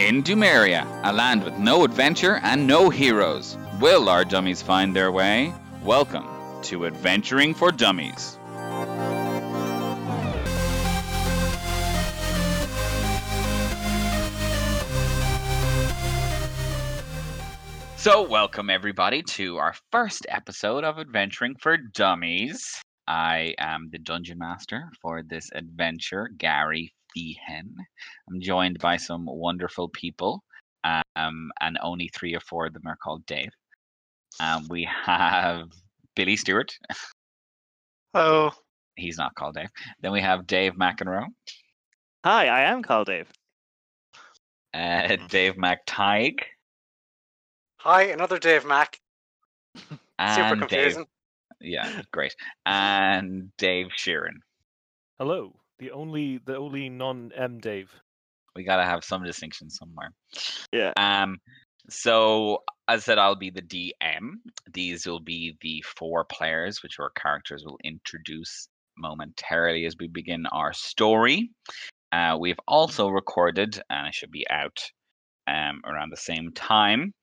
In Dumeria, a land with no adventure and no heroes, will our dummies find their way? Welcome to Adventuring for Dummies. So, welcome everybody to our first episode of Adventuring for Dummies. I am the dungeon master for this adventure, Gary Feehan. I'm joined by some wonderful people, um, and only three or four of them are called Dave. Um, we have Billy Stewart. Hello. He's not called Dave. Then we have Dave McEnroe, Hi, I am called Dave. uh, Dave McTighe, Hi, another Dave Mack. Super and Dave. confusing. Yeah, great. And Dave Sheeran. Hello, the only the only non M Dave. We gotta have some distinction somewhere. Yeah. Um, so as I said, I'll be the DM. These will be the four players, which our characters will introduce momentarily as we begin our story. Uh, we've also recorded, and it should be out um, around the same time,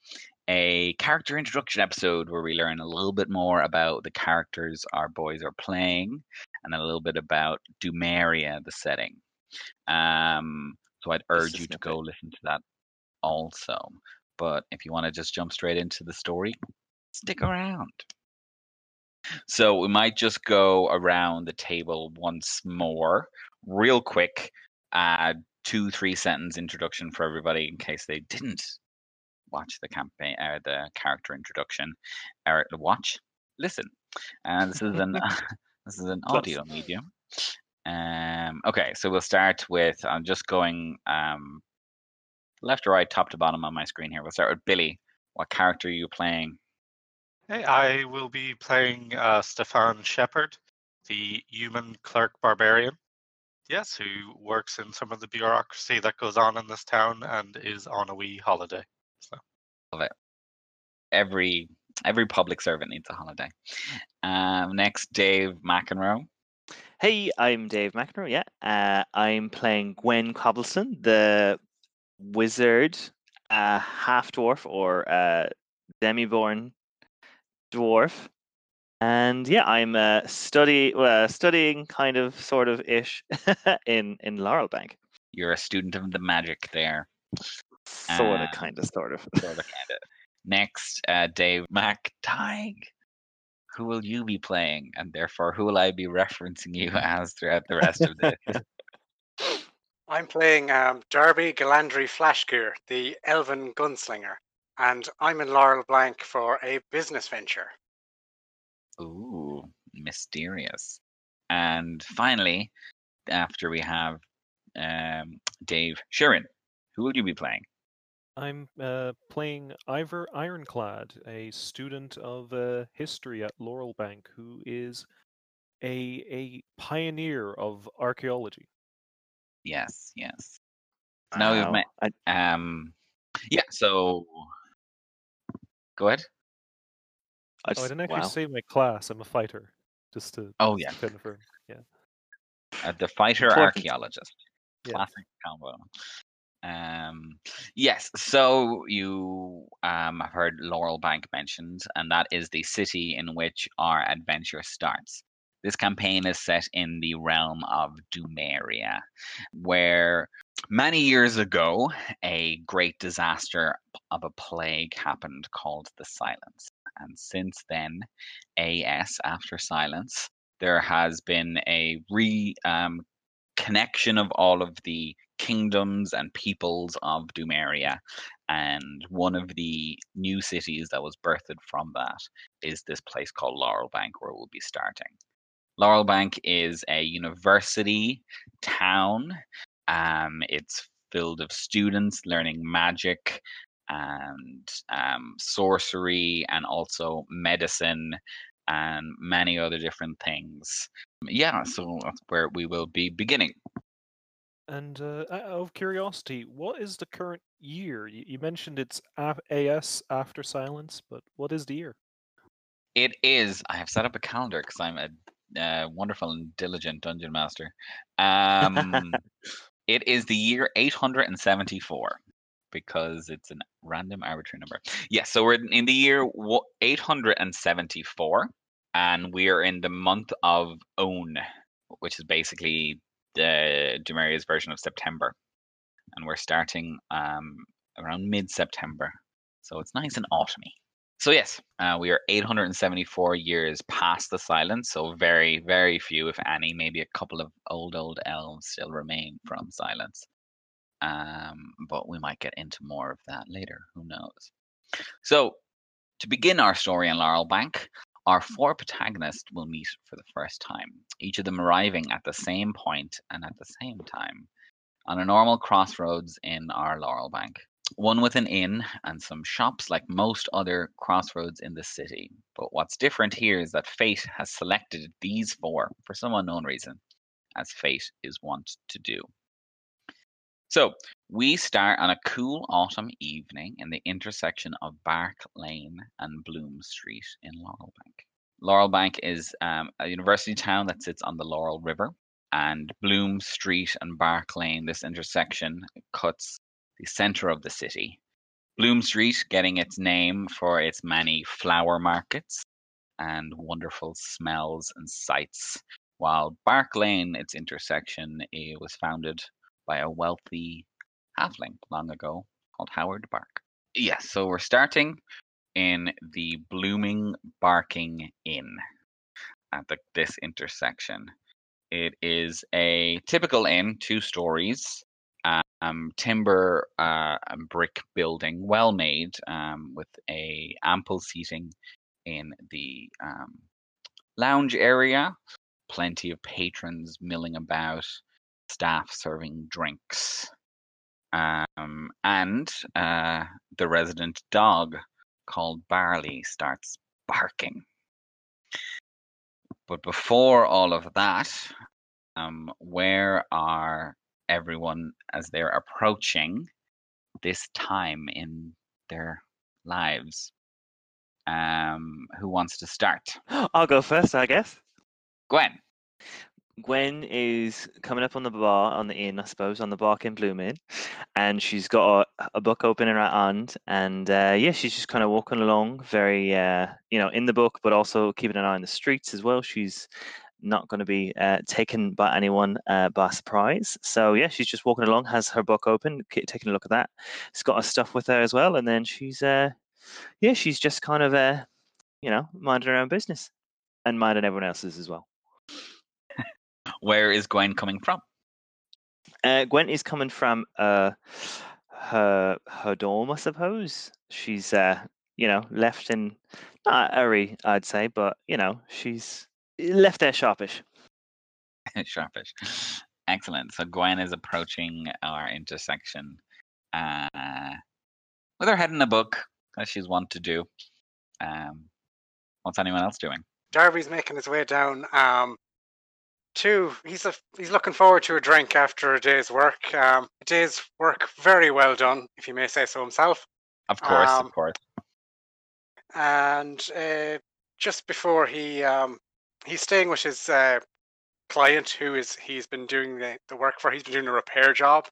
a character introduction episode where we learn a little bit more about the characters our boys are playing, and a little bit about Dumeria, the setting. Um, so I'd urge you to go listen to that also. But if you want to just jump straight into the story, stick around. So we might just go around the table once more, real quick. Uh, two, three sentence introduction for everybody in case they didn't watch the campaign or the character introduction or the watch, listen. Uh, this is an this is an Plus. audio medium. Um, okay, so we'll start with I'm just going um, left or right, top to bottom on my screen here. We'll start with Billy. What character are you playing? Hey, I will be playing uh, Stefan Shepard, the human clerk barbarian. Yes, who works in some of the bureaucracy that goes on in this town and is on a wee holiday. Every every public servant needs a holiday. Um, next, Dave McEnroe. Hey, I'm Dave McEnroe. Yeah, uh, I'm playing Gwen Cobbleson, the wizard, uh, half dwarf or uh, demi-born dwarf, and yeah, I'm uh, study uh, studying kind of sort of ish in in Laurel Bank, You're a student of the magic there. Sort of, Um, kind of, sort of. Sort of, kind of. Next, uh, Dave McTighe. Who will you be playing, and therefore who will I be referencing you as throughout the rest of this? I'm playing um, Darby Galandry Flashgear, the elven gunslinger, and I'm in Laurel Bank for a business venture. Ooh, mysterious. And finally, after we have um, Dave Sheeran, who will you be playing? I'm uh, playing Ivar Ironclad, a student of uh, history at Laurel Bank, who is a a pioneer of archaeology. Yes, yes. Now we've met. I- Um, yeah. So, go ahead. I Oh, I just- didn't actually wow. say my class. I'm a fighter, just to Oh yeah, confirm. uh, the fighter Important. archaeologist. Yeah. Classic combo. Um, yes. So you um have heard Laurel Bank mentioned, and that is the city in which our adventure starts. This campaign is set in the realm of Dumeria, where many years ago a great disaster of a plague happened called the Silence. And since then, AS after Silence, there has been a re um, connection of all of the kingdoms and peoples of Dumeria. And one of the new cities that was birthed from that is this place called Laurel Bank, where we'll be starting. Laurel Bank is a university town. Um, it's filled of students learning magic and um, sorcery and also medicine and many other different things. Yeah, so that's where we will be beginning. And uh, out of curiosity, what is the current year? You, you mentioned it's AS after silence, but what is the year? It is. I have set up a calendar because I'm a uh, wonderful and diligent dungeon master. Um, it is the year 874. because it's a random arbitrary number. Yes, so we're in in the year 874, and we are in the month of Own, which is basically the Dumeria's version of September. And we're starting um, around mid September. So it's nice and autumny. So, yes, uh, we are 874 years past the silence. So, very, very few, if any, maybe a couple of old, old elves still remain from silence. Um, but we might get into more of that later. Who knows? So, to begin our story in Laurel Bank, our four protagonists will meet for the first time, each of them arriving at the same point and at the same time on a normal crossroads in our Laurel Bank. One with an inn and some shops like most other crossroads in the city. But what's different here is that fate has selected these four for some unknown reason, as fate is wont to do. So, we start on a cool autumn evening in the intersection of Bark Lane and Bloom Street in Laurel Bank. Laurel Bank is um, a university town that sits on the Laurel River, and Bloom Street and Bark Lane, this intersection, cuts the center of the city. Bloom Street getting its name for its many flower markets and wonderful smells and sights, while Bark Lane, its intersection, it was founded by a wealthy halfling long ago called Howard Bark. Yes, so we're starting in the Blooming Barking Inn at the, this intersection. It is a typical inn, two stories, um, timber uh, and brick building, well made, um, with a ample seating in the um, lounge area. Plenty of patrons milling about, staff serving drinks, um, and uh, the resident dog called Barley starts barking. But before all of that, um, where are everyone as they're approaching this time in their lives? Um, who wants to start? I'll go first, I guess. Gwen. Gwen is coming up on the bar on the inn, I suppose, on the Bark in Bloom Inn, and she's got a, a book open in her hand, and uh, yeah, she's just kind of walking along, very uh, you know, in the book, but also keeping an eye on the streets as well. She's not going to be uh, taken by anyone uh, by surprise. So yeah, she's just walking along, has her book open, taking a look at that. She's got her stuff with her as well, and then she's uh, yeah, she's just kind of uh, you know, minding her own business and minding everyone else's as well. Where is Gwen coming from? Uh, Gwen is coming from uh, her her dorm, I suppose. She's uh, you know left in not a hurry, I'd say, but you know she's left there sharpish. Sharpish. Excellent. So Gwen is approaching our intersection uh, with her head in a book, as she's wont to do. Um, what's anyone else doing? Darby's making his way down. Um, to he's a, he's looking forward to a drink after a day's work. Um, a day's work very well done, if you may say so himself. Of course, Um, of course. And uh, just before he um, he's staying with his uh, client, who is he's been doing the, the work for. He's been doing a repair job.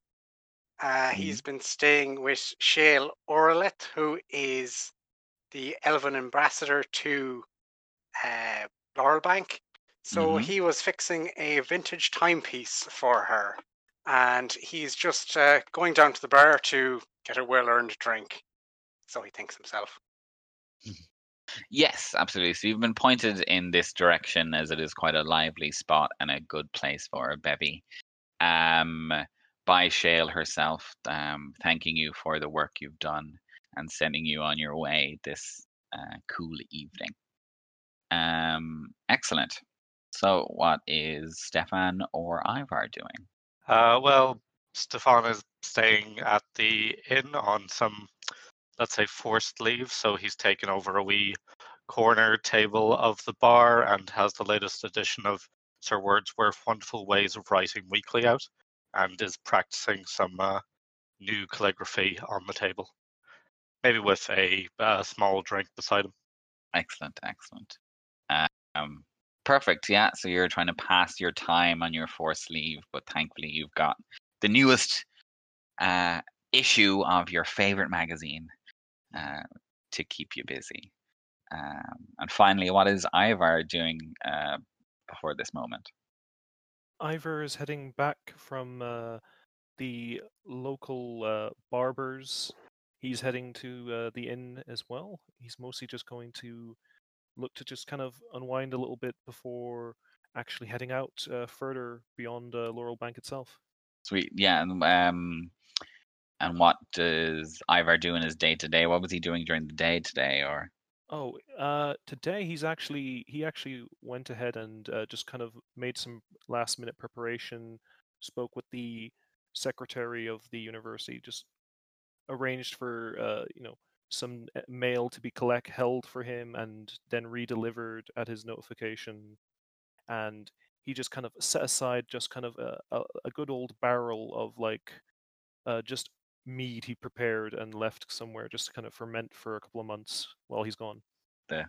Uh, He's been staying with Shale Orlet, who is the Elven ambassador to uh, Laurel Bank. So Mhm. he was fixing a vintage timepiece for her, and he's just uh, going down to the bar to get a well-earned drink. So he thinks himself. Yes, absolutely. So you've been pointed in this direction as it is quite a lively spot and a good place for a bevy. Um, by Shale herself, um, thanking you for the work you've done and sending you on your way this uh, cool evening. Um, excellent. So, what is Stefan or Ivar doing? Uh, well, Stefan is staying at the inn on some, let's say, forced leave. So he's taken over a wee corner table of the bar and has the latest edition of Sir Wordsworth's Wonderful Ways of Writing Weekly out and is practicing some uh, new calligraphy on the table. Maybe with a uh, small drink beside him. Excellent, excellent. Um, perfect. Yeah. So you're trying to pass your time on your forced leave, but thankfully you've got the newest uh, issue of your favorite magazine uh, to keep you busy. Um, and finally, what is Ivar doing uh, before this moment? Ivar is heading back from uh, the local uh, barbers. He's heading to uh, the inn as well. He's mostly just going to look to just kind of unwind a little bit before actually heading out uh, further beyond uh, Laurel Bank itself. Sweet, yeah. And, um, and what does Ivar do in his day to day? What was he doing during the day today? Or Oh, uh, today he's actually he actually went ahead and uh, just kind of made some last minute preparation. Spoke with the secretary of the university, just arranged for uh, you know some uh, mail to be collect held for him and then redelivered at his notification. And he just kind of set aside just kind of a, a, a good old barrel of like uh, just mead he prepared and left somewhere just to kind of ferment for a couple of months while he's gone. The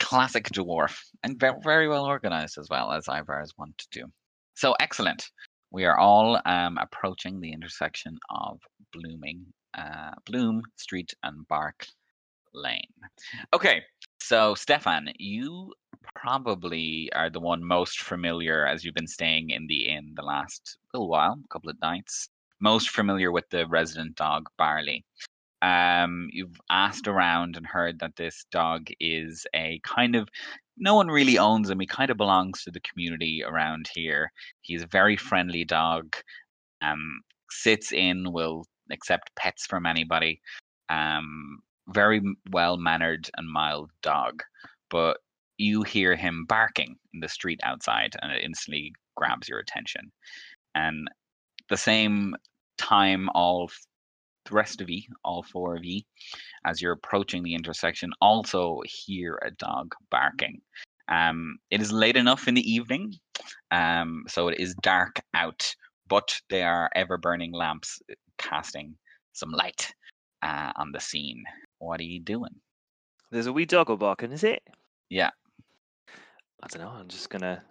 classic dwarf and very well organized as well as Ivar's want to do. So excellent. We are all um, approaching the intersection of Blooming, uh, Bloom Street and Bark Lane. Okay, so Stefan, you probably are the one most familiar as you've been staying in the inn the last little while, a couple of nights. Most familiar with the resident dog Barley. Um, you've asked around and heard that this dog is a kind of no one really owns him. He kind of belongs to the community around here. He's a very friendly dog. Um, sits in, will accept pets from anybody. Um, very well mannered and mild dog. But you hear him barking in the street outside, and it instantly grabs your attention. And the same time, all the rest of you, all four of you, as you're approaching the intersection, also hear a dog barking. Um, it is late enough in the evening, um, so it is dark out, but there are ever burning lamps casting some light uh, on the scene. What are you doing? There's a wee doggo barking, is it? Yeah. I don't know. I'm just gonna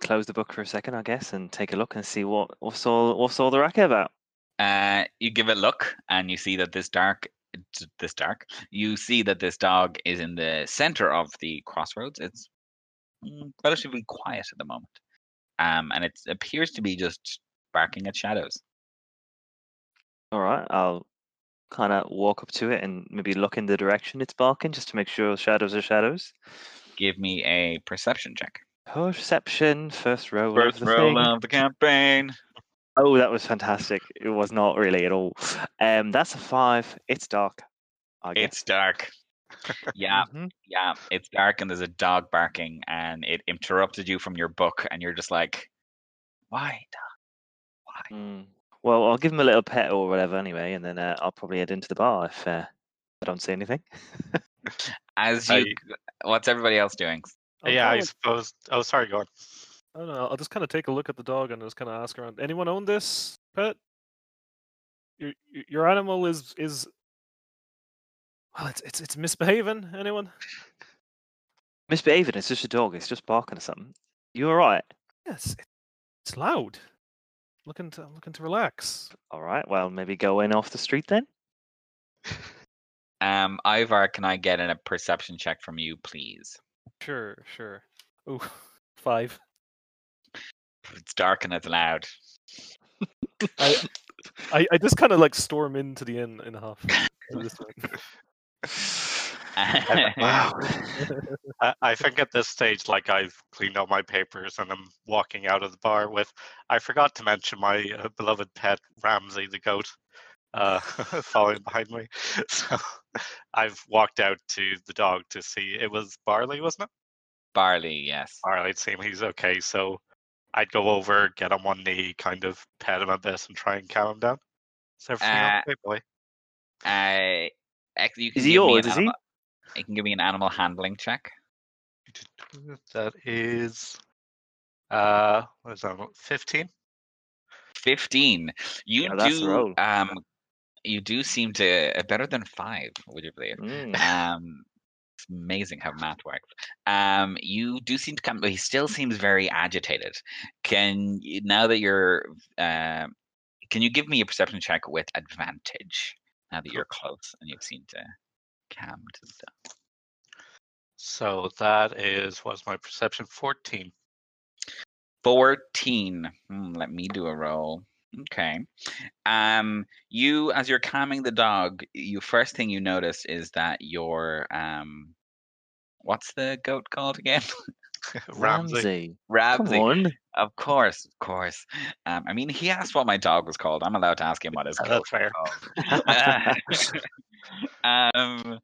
close the book for a second, I guess, and take a look and see what what's all what's all the racket about. Uh, you give it a look, and you see that this dark, this dark, you see that this dog is in the center of the crossroads. It's mm, relatively quiet at the moment, um, and it appears to be just barking at shadows. All right, I'll kind of walk up to it and maybe look in the direction it's barking, just to make sure shadows are shadows. Give me a perception check. Perception, first roll. First of the roll thing. of the campaign. Oh, that was fantastic. It was not really at all. Um, that's a five. It's dark. I guess. It's dark. Yeah, Mhm. yeah, it's dark, and there's a dog barking, and it interrupted you from your book, and you're just like, "Why, dog? Why?" Mm. Well, I'll give him a little pet or whatever anyway, and then uh, I'll probably head into the bar if uh, I don't see anything. As you, I- what's everybody else doing? I'll yeah, I kinda- suppose. Oh, sorry, go on. I don't know. I'll just kind of take a look at the dog and just kind of ask around. Anyone own this pet? Your your- your animal is is. Well, it's it's it's misbehaving. Anyone? Misbehaving. It's just a dog. It's just barking or something. You all right? Yes, it's loud. Looking to I'm looking to relax. All right. Well, maybe go in off the street then. Um, Ivar, can I get in a perception check from you, please? Sure, sure. Oh, five. It's dark and it's loud. I I, I just kind of like storm into the inn in a Wow. I, I think at this stage, like I've cleaned all my papers and I'm walking out of the bar with. I forgot to mention my uh, beloved pet Ramsey the goat, uh, following behind me. So I've walked out to the dog to see. It was Barley, wasn't it? Barley, yes. Barley. It seemed he's okay. So I'd go over, get on one knee, kind of pet him a bit, and try and calm him down. Is everything Uh, okay, boy? Uh, ex- you can Is he give me yours, is he? Animal- You can give me an animal handling check. That is, uh, what is that? Fifteen. 15. You Yeah, that's the do um you do seem to uh, better than 5, would you believe? Mm. Um it's amazing how math works. Um you do seem to come but he still seems very agitated. Can you, now that you're um can you give me a perception check with advantage now that you're close and you've seen to calmed down? So that is what's my perception? Fourteen. 14. Hmm, let me do a roll. Okay. Um, you, as you're calming the dog, you first thing you notice is that your um, what's the goat called again? Ramsey. Ramsey. on. Of course, of course. Um, I mean, he asked what my dog was called. I'm allowed to ask him what his That's fair. called. um,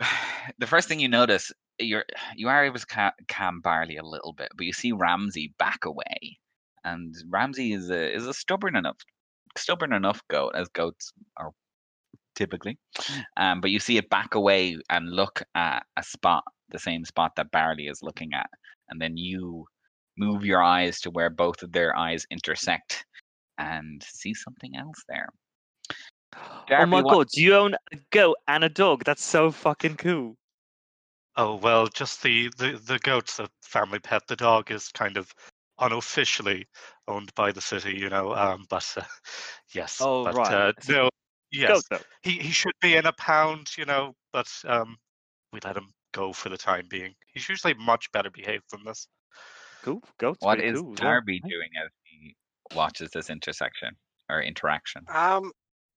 the first thing you notice, you're you are able to ca- calm Barley a little bit, but you see Ramsey back away, and Ramsey is a is a stubborn enough stubborn enough goat as goats are typically. Um, but you see it back away and look at a spot, the same spot that Barley is looking at, and then you move your eyes to where both of their eyes intersect and see something else there. oh Darby, my what- god, do you own a goat and a dog? That's so fucking cool. Oh well, just the, the the goat's a family pet. The dog is kind of unofficially owned by the city, you know. Um, but uh, yes, Oh, but, right. Uh, no, yes, Goat he he should be in a pound, you know. But um, we let him go for the time being. He's usually much better behaved than this. Cool. Goat's what is pretty cool. Darby Nice. doing as he watches this intersection or interaction? Um,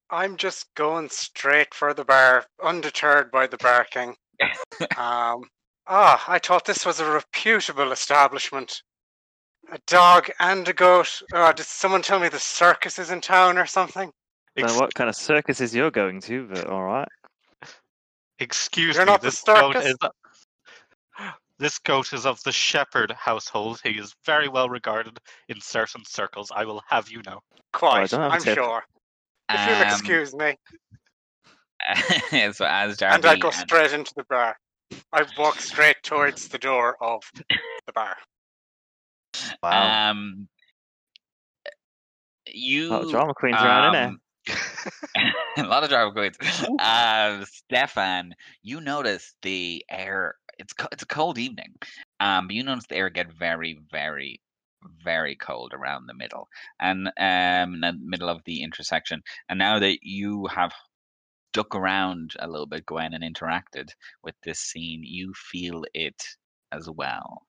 I'm just going straight for the bar, undeterred by the barking. um, ah, I thought this was a reputable establishment. A dog and a goat. Uh, did someone tell me the circus is in town or something? Don't Ex- what kind of circuses you're going to, but all right. Excuse You're me, this goat is. This goat is of the Shepard household. He is very well regarded in certain circles. I will have you know. Quite, don't I'm to- sure. If you'll Um, excuse me. so as Darby And I go and- straight into the bar. I walk straight towards the door of the bar. um, you Oh, drama queens around, innit? um, a lot of drama queens. Uh, Stefan, you notice the air. It's co- it's a cold evening. Um, but you notice the air get very, very, very cold around the middle and um in the middle of the intersection. And now that you have stuck around a little bit, Gwen, and interacted with this scene, you feel it as well.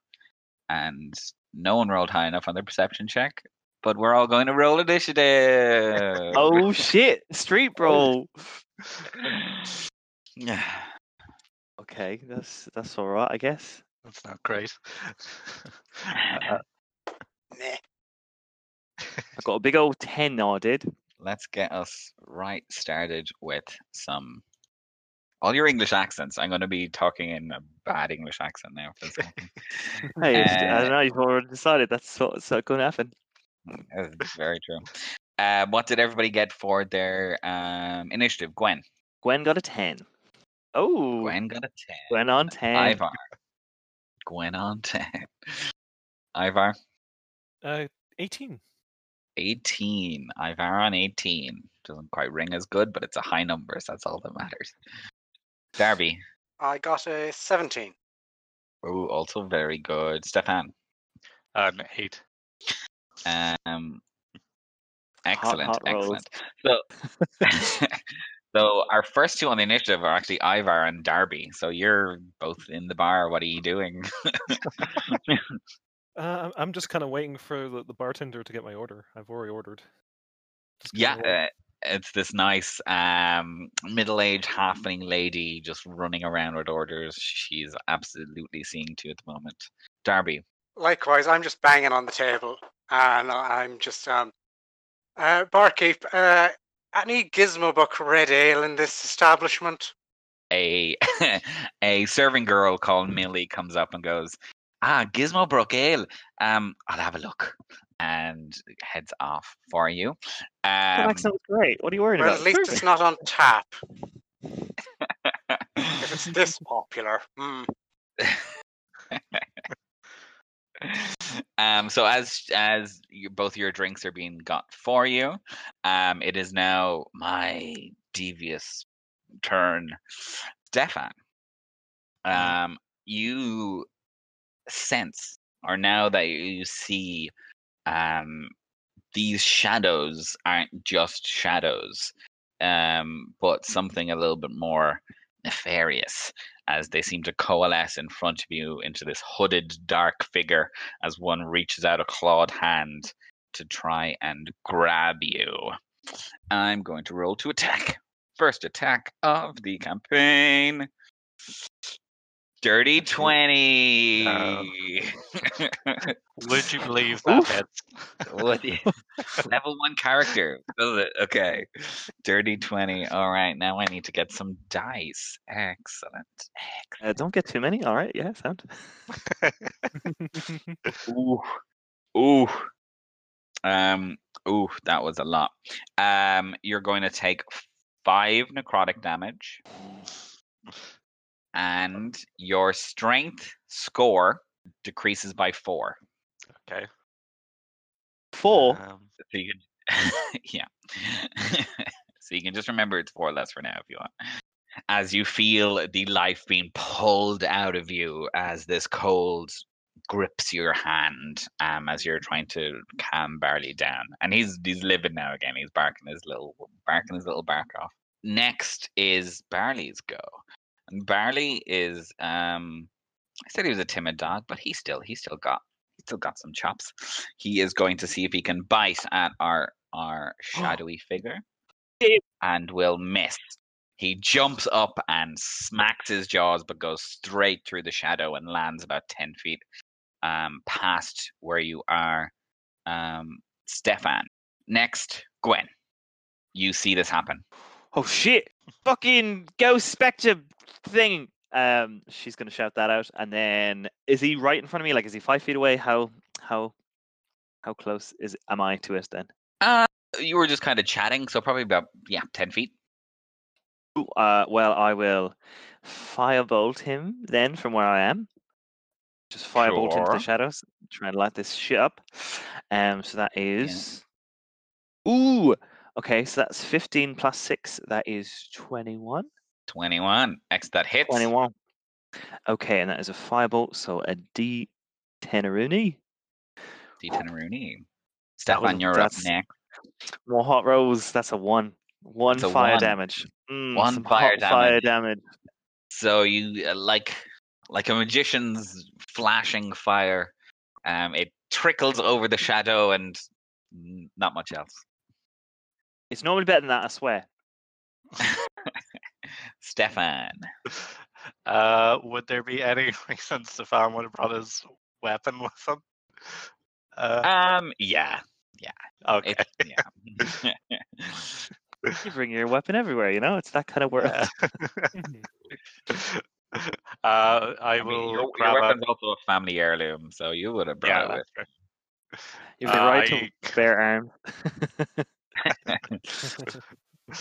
And no one rolled high enough on their perception check, but we're all going to roll initiative. Oh shit! Street brawl. Yeah. Okay, that's that's all right, I guess. That's not great. Uh, Meh. I got a big old ten. I did. Let's get us right started with some all your English accents. I'm going to be talking in a bad English accent now for a second. Hey, it's- I Uh, don't know. You've already decided that's what's going to happen. That's very true. Um, what did everybody get for their um, initiative? Gwen. Gwen got a ten. Oh, Gwen, Gwen got a 10. Gwen on ten. Ivar. Gwen on 10. Ivar. Uh, 18. 18. Ivar on 18. Doesn't quite ring as good, but it's a high number, so that's all that matters. Darby. I got a 17. Oh, also very good. Stefan. an eight. Um, excellent, hot rolls. excellent. So, so our first two on the initiative are actually Ivar and Darby. So you're both in the bar. What are you doing? Uh, I'm- I'm just kind of waiting for the, the bartender to get my order. I've already ordered. Yeah, uh, it's this nice um, middle-aged halfling lady just running around with orders. She's absolutely seeing to at the moment. Darby. Likewise, I'm just banging on the table, and I'm just um, uh, barkeep. Uh, any Gizmo Book Red Ale in this establishment? a a serving girl called Millie comes up and goes, "Ah, Gizmo Brook Ale. Um, I'll have a look." And heads off for you. That Um, accent was great. What are you worried Well, about? at least Perfect. it's not on tap. If it's this popular, mm. um, so as as you, both your drinks are being got for you, um, it is now my devious turn, Stefan. Um, you sense, or now that you see, um, these shadows aren't just shadows, um, but something a little bit more nefarious as they seem to coalesce in front of you into this hooded dark figure as one reaches out a clawed hand to try and grab you. I'm going to roll to attack. First attack of the campaign. Dirty 20. Would you believe that hits? What Level one character. Okay. Dirty 20. All right. Now I need to get some dice. Excellent. Uh, don't get too many. All right. Yeah, sound. Ooh. Ooh. Um, ooh, that was a lot. Um, you're going to take five necrotic damage, and your strength score decreases by four. Okay. Four. Um, So you can, yeah. so you can just remember it's four less for now if you want. As you feel the life being pulled out of you as this cold grips your hand, um, as you're trying to calm Barley down, and he's he's living now again. He's barking his little barking his little bark off. Next is Barley's go, and Barley is um, I said he was a timid dog, but he still he still got he still got some chops. He is going to see if he can bite at our our shadowy figure, and will miss. He jumps up and smacks his jaws, but goes straight through the shadow and lands about ten feet um, past where you are, um, Stefan. Next, Gwen. You see this happen. Oh shit! Fucking ghost spectre thing. Um, she's gonna shout that out, and then is he right in front of me? Like, is he five feet away? How how how close is am I to it then? Uh, you were just kind of chatting, so probably about yeah, ten feet. Ooh, Uh, well, I will firebolt him then from where I am. Just firebolt into Sure. the shadows. Try and light this shit up. Um, so that is. Ooh. Okay, so that's fifteen plus six. That is twenty-one. Twenty-one. X that hits. 21. Okay, and that is a firebolt, so a D10 Rooney. D10 Rooney. That was- Stefan, you're up next. More hot rolls. That's a one. One It's a fire one. damage. Mm, One fire hot fire damage. So you uh, like like a magician's flashing fire. Um, it trickles over the shadow and not much else. It's normally better than that, I swear. Stefan. uh, would there be any reason Stefan would have brought his weapon with him? Uh, Um, yeah, Yeah. okay. it's yeah. You bring your weapon everywhere, you know? It's that kind of world. Yeah. uh, I, I mean, will your, your grab a- also a family heirloom, so you would have Yeah, brought it that's right. You have the right I- to bear arms.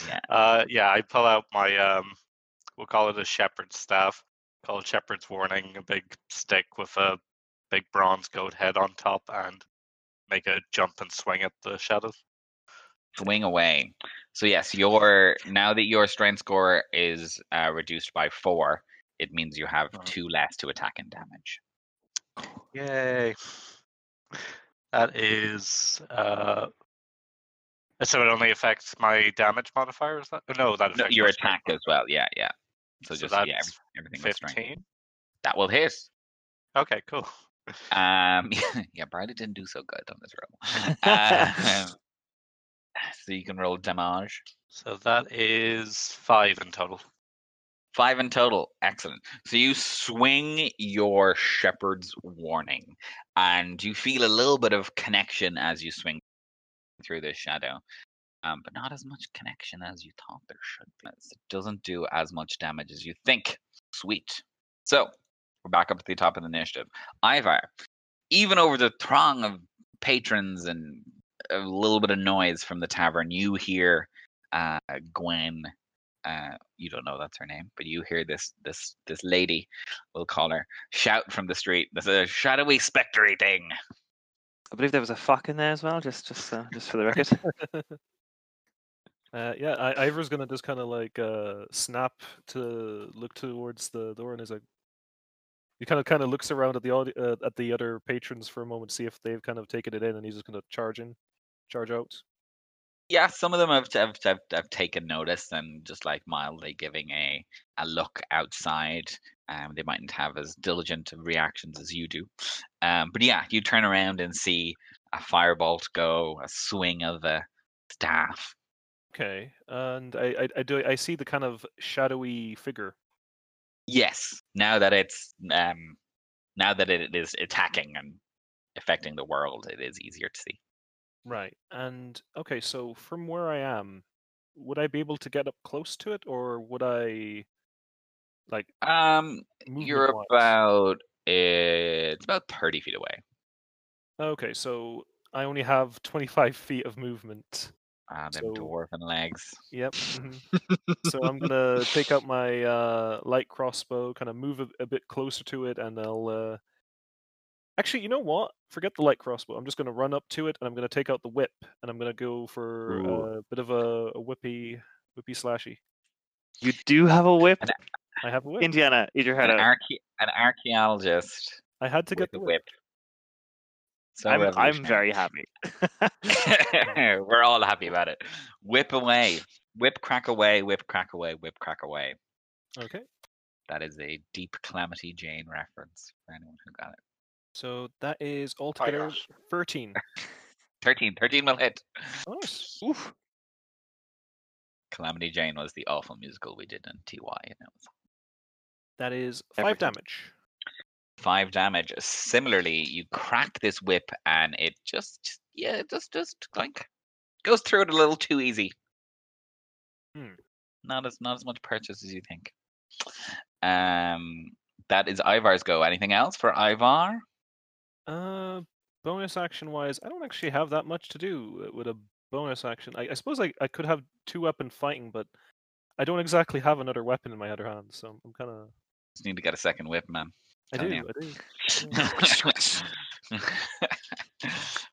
Yeah. Uh, yeah, I pull out my um, we'll call it a shepherd's staff, call it shepherd's warning, a big stick with a big bronze goat head on top, and make a jump and swing at the shadows. swing away. So yes, your now that your strength score is uh, reduced by four, it means you have Mhm. two less to attack and damage. Yay! That is uh. So it only affects my damage modifier. Is that no? That No, your attack as well. Yeah, yeah. So, So just yeah, everything. Fifteen. That will hit. Okay, cool. Um, yeah, Bradley didn't do so good on this roll. Um, so you can roll damage. So that is five in total. Five in total. Excellent. So you swing your shepherd's warning, and you feel a little bit of connection as you swing through the shadow, um, but not as much connection as you thought there should be. It doesn't do as much damage as you think. Sweet. So we're back up at the top of the initiative. Ivar, even over the throng of patrons and a little bit of noise from the tavern, you hear uh, Gwen uh, you don't know that's her name, but you hear this this this lady, we'll call her, shout from the street. There's a shadowy spectry thing. I believe there was a fuck in there as well, just just uh, just for the record. Uh, yeah, I, Ivar's gonna just kind of like uh, snap to look towards the door, and is like, he kind of kind of looks around at the audi- uh, at the other patrons for a moment, see if they've kind of taken it in, and he's just gonna charge in. charge out? Yeah, some of them have, have, have, have taken notice and just like mildly giving a, a look outside. Um, they mightn't have as diligent of reactions as you do. Um, but yeah, you turn around and see a firebolt go, a swing of a staff. Okay, and I, I, I do I see the kind of shadowy figure. Yes, now that it's um, now that it is attacking and affecting the world, it is easier to see. Right. And okay, so from where I am, would I be able to get up close to it, or would I like Um, you're movement-wise? about uh, it's about thirty feet away. Okay, so I only have 25 feet of movement. Ah, them So- dwarven legs. Yep. mhm. so I'm gonna take out my uh, light crossbow, kind of move a, a bit closer to it, and I'll. Uh... Actually, you know what? Forget the light crossbow. I'm just gonna run up to it, and I'm gonna take out the whip, and I'm gonna go for Ooh. a bit of a, a whippy, whippy slashy. You do have a whip, And I have a whip. Indiana. Eat your head An, out. archae- an archaeologist I had to get the whip. So I'm, I'm very happy. We're all happy about it. Whip away, whip crack away, whip crack away, whip crack away. Okay. That is a deep Calamity Jane reference for anyone who got it. So that is altogether got it. 13. 13, 13 will hit. Nice. Oof. Calamity Jane was the awful musical we did in TY, and it was That is five Everything. damage. five damage. Similarly, you crack this whip, and it just, yeah, it just just like goes through it a little too easy. Hmm. Not as not as much purchase as you think. Um, that is Ivar's go. Anything else for Ivar? Uh, bonus action wise, I don't actually have that much to do uh, with a bonus action. I, I suppose I, I could have two weapon fighting, but I don't exactly have another weapon in my other hand, so I'm kind of. Just need to get a second whip, man. I do, you. I do.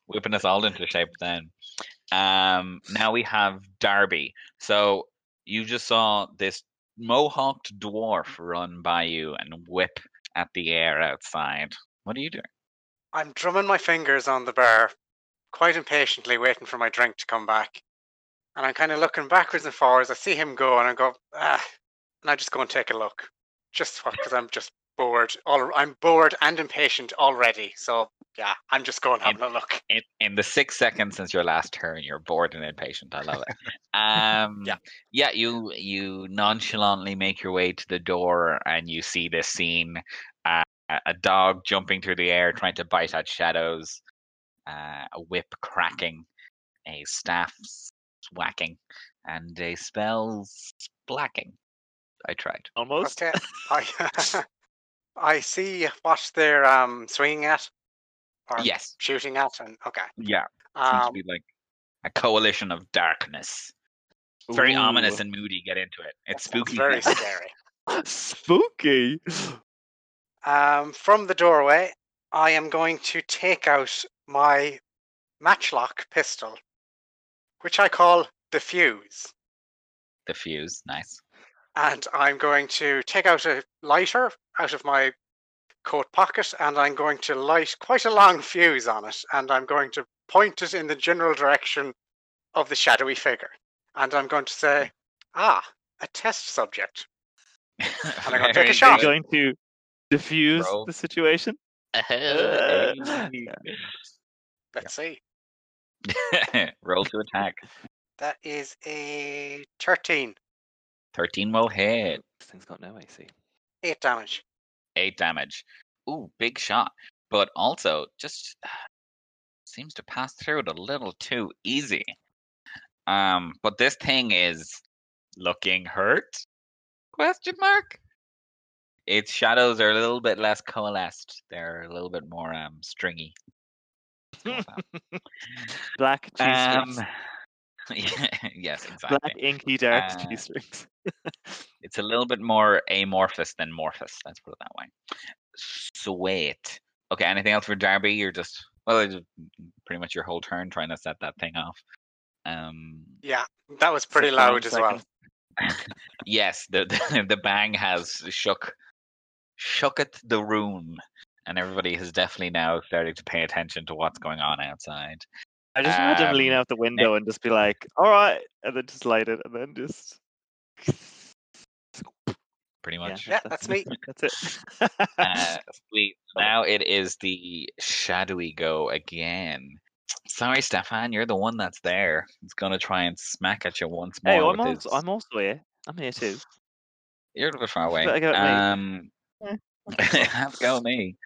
Whipping us all into shape then. Um, now we have Darby. So you just saw this mohawked dwarf run by you and whip at the air outside. What are you doing? I'm drumming my fingers on the bar, quite impatiently waiting for my drink to come back. And I'm kind of looking backwards and forwards. I see him go, and I go, ah, and I just go and take a look, just because I'm just bored. All I'm bored and impatient already. So yeah, I'm just going having a look. In, in the six seconds since your last turn, you're bored and impatient. I love it. Um, Yeah. yeah. You you nonchalantly make your way to the door, and you see this scene: uh, a- a dog jumping through the air, trying to bite at shadows, uh, a whip cracking, a staff whacking, and a spell blacking. I tried. Almost. Okay, I I see what they're um swinging at, or Yes. shooting at, and okay. Yeah. Seems to Um, be like a coalition of darkness. It's very ominous and moody. Get into it. It's that spooky. very scary. Spooky. Um, from the doorway, I am going to take out my matchlock pistol, which I call the fuse. The fuse, nice. And I'm going to take out a lighter out of my coat pocket and I'm going to light quite a long fuse on it. And I'm going to point it in the general direction of the shadowy figure. And I'm going to say, ah, a test subject. And I'm gonna take a shot. Are you good. going to diffuse Roll. the situation? Hey. Let's see. Roll to attack. That is a 13, 13 will hit. This thing's got no AC. 8 damage. 8 damage. Ooh, big shot. But also, just seems to pass through it a little too easy. Um, but this thing is looking hurt? Question mark. Its shadows are a little bit less coalesced. They're a little bit more um stringy. Let's go with that. Black cheese Um, strings. yes, exactly. Black inky dark Uh, cheese strings. It's a little bit more amorphous than morphous. Let's put it that way. Sweet. Okay. Anything else for Darby? You're just well, it's pretty much your whole turn trying to set that thing off. Um. Yeah, that was pretty loud as well. Yes, the, the the bang has shook shooketh the room, and everybody has definitely now started to pay attention to what's going on outside. I just imagine him to lean Um, out the window and just be like, "All right," and then just light it, and then just. Pretty much. Yeah, that's me. That's it. Uh, sweet. Now it is the shadowy go again. Sorry, Stefan, you're the one that's there. He's gonna try and smack at you once more. hey, I'm also his- I'm also here. I'm here too. You're a little bit far away. better go at me.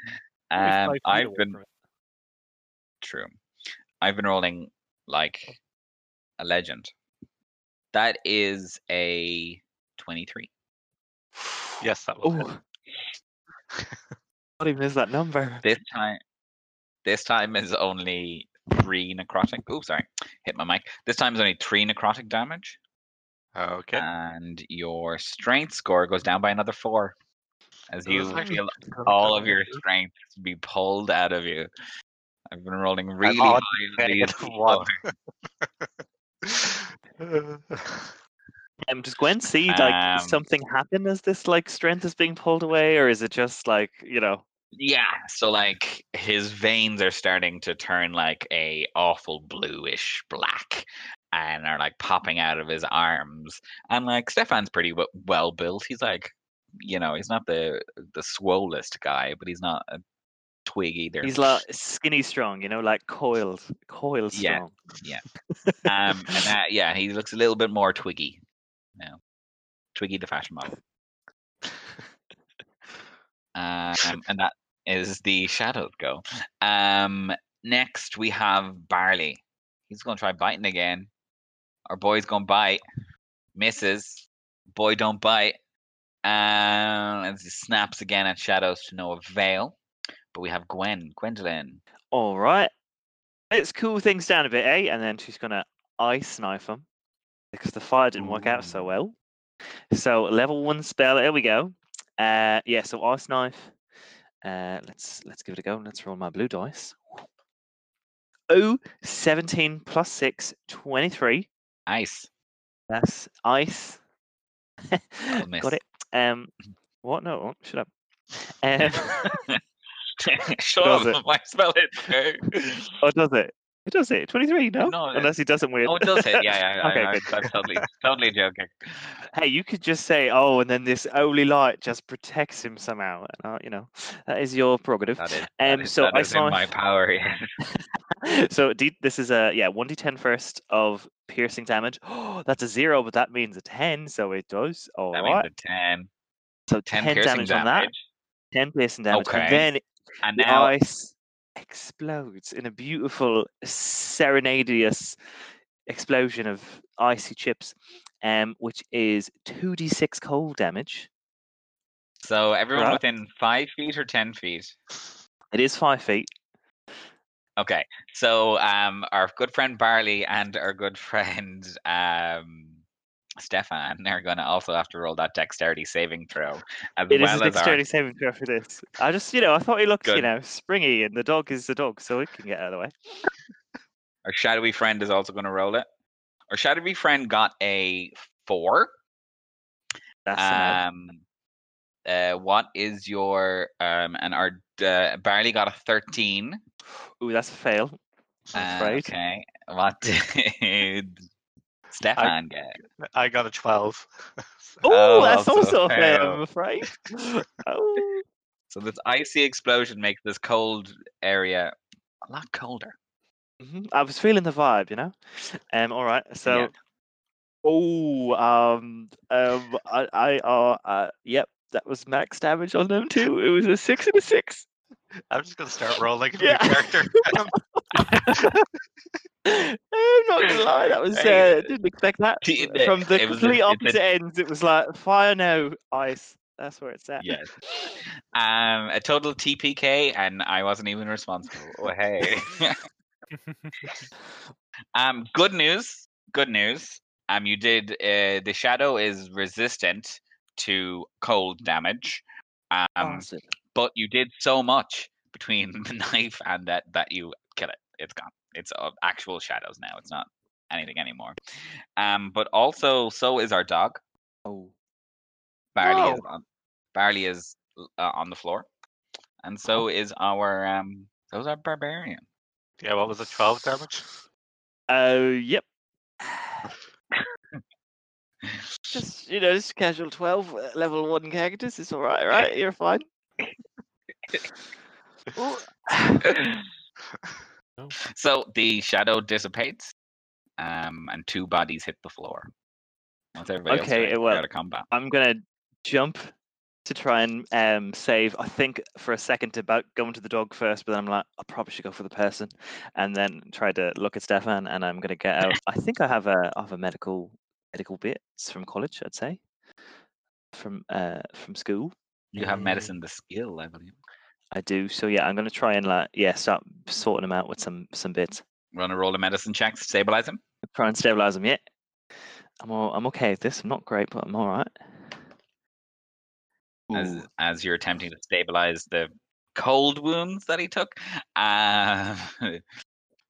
Um, have go me. Um, I've been true. I've been rolling like a legend. That is a twenty-three. Yes, that will hit. Oh, what even is that number? This time, this time is only three necrotic. Oh, sorry, hit my mic. This time is only three necrotic damage, Okay. and your strength score goes down by another four, as you feel all of your Andrew. strength be pulled out of you. I've been rolling really odd high on these negative one. before. Um, does Gwen see like Um, something happen as this like strength is being pulled away, or is it just like you know? Yeah, so like his veins are starting to turn like a awful bluish black and are like popping out of his arms. And like Stefan's pretty w- well built. He's like, you know, he's not the the swollest guy, but he's not a twig either. He's like skinny strong, you know, like coiled, coiled Yeah. strong. Yeah, yeah. um, and that, yeah, he looks a little bit more twiggy now. Twiggy the fashion model. Um, and that is the shadows go. Um, next we have Barley. He's going to try biting again. Our boy's going to bite. Misses. Boy don't bite. Um, and he snaps again at shadows to no avail. But we have Gwen, Gwendolyn. All right, let's cool things down a bit, eh? And then she's gonna ice knife him because the fire didn't work out so well. So level one spell. Here we go. Uh, yeah. So ice knife. Uh, let's let's give it a go. Let's roll my blue dice. Oh, 17 plus 6, 23. Ice. That's ice. Got it. Um, what? No, oh, shut up. Um, Shut up. it? My spell hit too. oh, does it? It does it. 23, no? No, Unless he doesn't win. Oh, it does it. Yeah, yeah. Okay, I, I, good. I'm totally, totally joking. hey, you could just say, oh, and then this holy light just protects him somehow. Uh, you know, that is your prerogative. That is, Um, is, so that I is in my power. Yeah. so D, this is a yeah 1d10 first of piercing damage. Oh, that's a zero, but that means a 10, so it does. All That right. means a 10. so 10, 10, piercing damage, on that. damage. 10 piercing damage, Okay. and then And the now, ice explodes in a beautiful serenadious explosion of icy chips, um, which is 2d6 cold damage. so everyone Right. within five feet or 10 feet. It is five feet. Okay. So um, our good friend Barley and our good friend um, Stefan are going to also have to roll that dexterity saving throw. As It is well a as our dexterity saving throw for this. I just, you know, I thought he looked, you know, springy, and the dog is the dog, so it can get out of the way. Our shadowy friend is also going to roll it. Our shadowy friend got a four. That's. Um, uh, what is your um, and our uh, Barley got a thirteen. Ooh, that's a fail. I'm Uh, afraid. okay, what did Stefan get? I got a 12. Oh, Oh, that's also also a a fail, fail. I'm afraid. oh. So this icy explosion makes this cold area a lot colder. Mhm, I was feeling the vibe, you know. Um, all right, so. Yeah. Oh, um, um, I, I, uh, uh, yep, that was max damage on them too. It was a six and a six. I'm just going to start rolling a Yeah. new character. I'm not gonna lie, that was Hey, uh, didn't expect that it- from the a- complete a- opposite ends. It was like fire no ice. That's where it's at. Yes. Um, a total TPK, and I wasn't even responsible. Oh hey. um, good news. Good news. Um, you did. Uh, the shadow is resistant to cold damage. Um, Awesome. But you did so much between the knife and that that you kill it. It's gone. It's uh, actual shadows now. It's not anything anymore. Um, but also so is our dog. Oh, Barley is Oh. on. Barley is uh, on the floor, and so is our um. So is our barbarian. yeah, what was it? 12 damage? Oh, yep. just you know, just casual twelve uh, level one characters. It's all right, right? You're fine. So the shadow dissipates, um, and two bodies hit the floor. Once everybody else Okay, ready, well, out of combat. I'm gonna jump to try and um, save. I think for a second about going to the dog first, but then I'm like, I probably should go for the person, and then try to look at Stefan. And I'm gonna get out. I think I have a I have a medical medical bits from college. I'd say from uh from school. You have Mm. medicine, the skill, I believe. I do. So yeah, I'm gonna try and like yeah start sorting them out with some some bits. Run a roll of medicine check stabilize him. Try and stabilize them. Yeah, I'm all, I'm okay with this. I'm not great, but I'm all right. as Ooh. as you're attempting to stabilize the cold wounds that he took. Uh,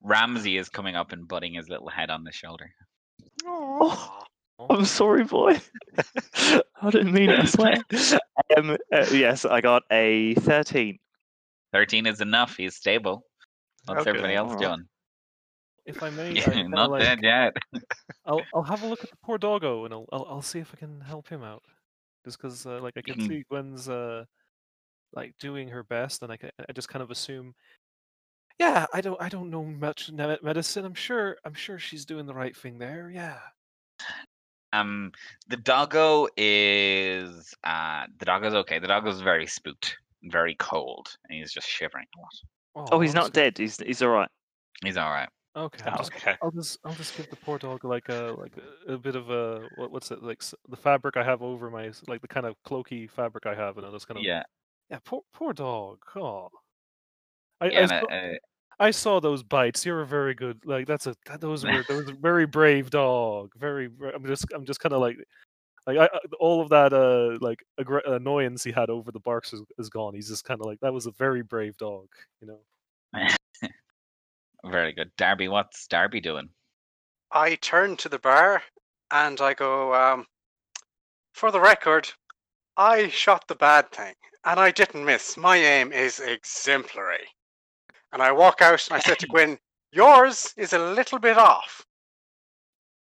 Ramsey is coming up and butting his little head on the shoulder. Oh, I'm sorry, boy. I didn't mean it. I swear. um, uh, yes, I got a 13. Thirteen is enough. He's stable. What's Okay, everybody else alright. doing? If I may, I not like, dead yet. I'll I'll have a look at the poor doggo and I'll I'll, I'll see if I can help him out. Just because uh, like I can can- see Gwen's uh like doing her best, and I ca- I just kind of assume. Yeah, I don't I don't know much me- medicine. I'm sure I'm sure she's doing the right thing there. Yeah. Um, the doggo is uh the doggo's okay. The doggo's very spooked, very cold, and he's just shivering a lot. Oh, he's not so- dead. He's he's all right. He's all right. Okay. I'll just, Okay. I'll just I'll just give the poor dog like a like a, a bit of a what, what's it like the fabric I have over my like the kind of cloaky fabric I have, and I'll just kind of Yeah, yeah poor poor dog. Oh. I, yeah. I, and, saw, uh, I saw those bites. You're a very good like that's a that, those were those were very brave dog. Very. I'm just I'm just kind of like like I, I- all of that uh like aggr- annoyance he had over the barks is, is gone. He's just kind of like that was a very brave dog. You know. very good. Darby, what's Darby doing? I turn to the bar and I go, um, for the record, I shot the bad thing and I didn't miss. My aim is exemplary. And I walk out and I said to Gwyn, yours is a little bit off,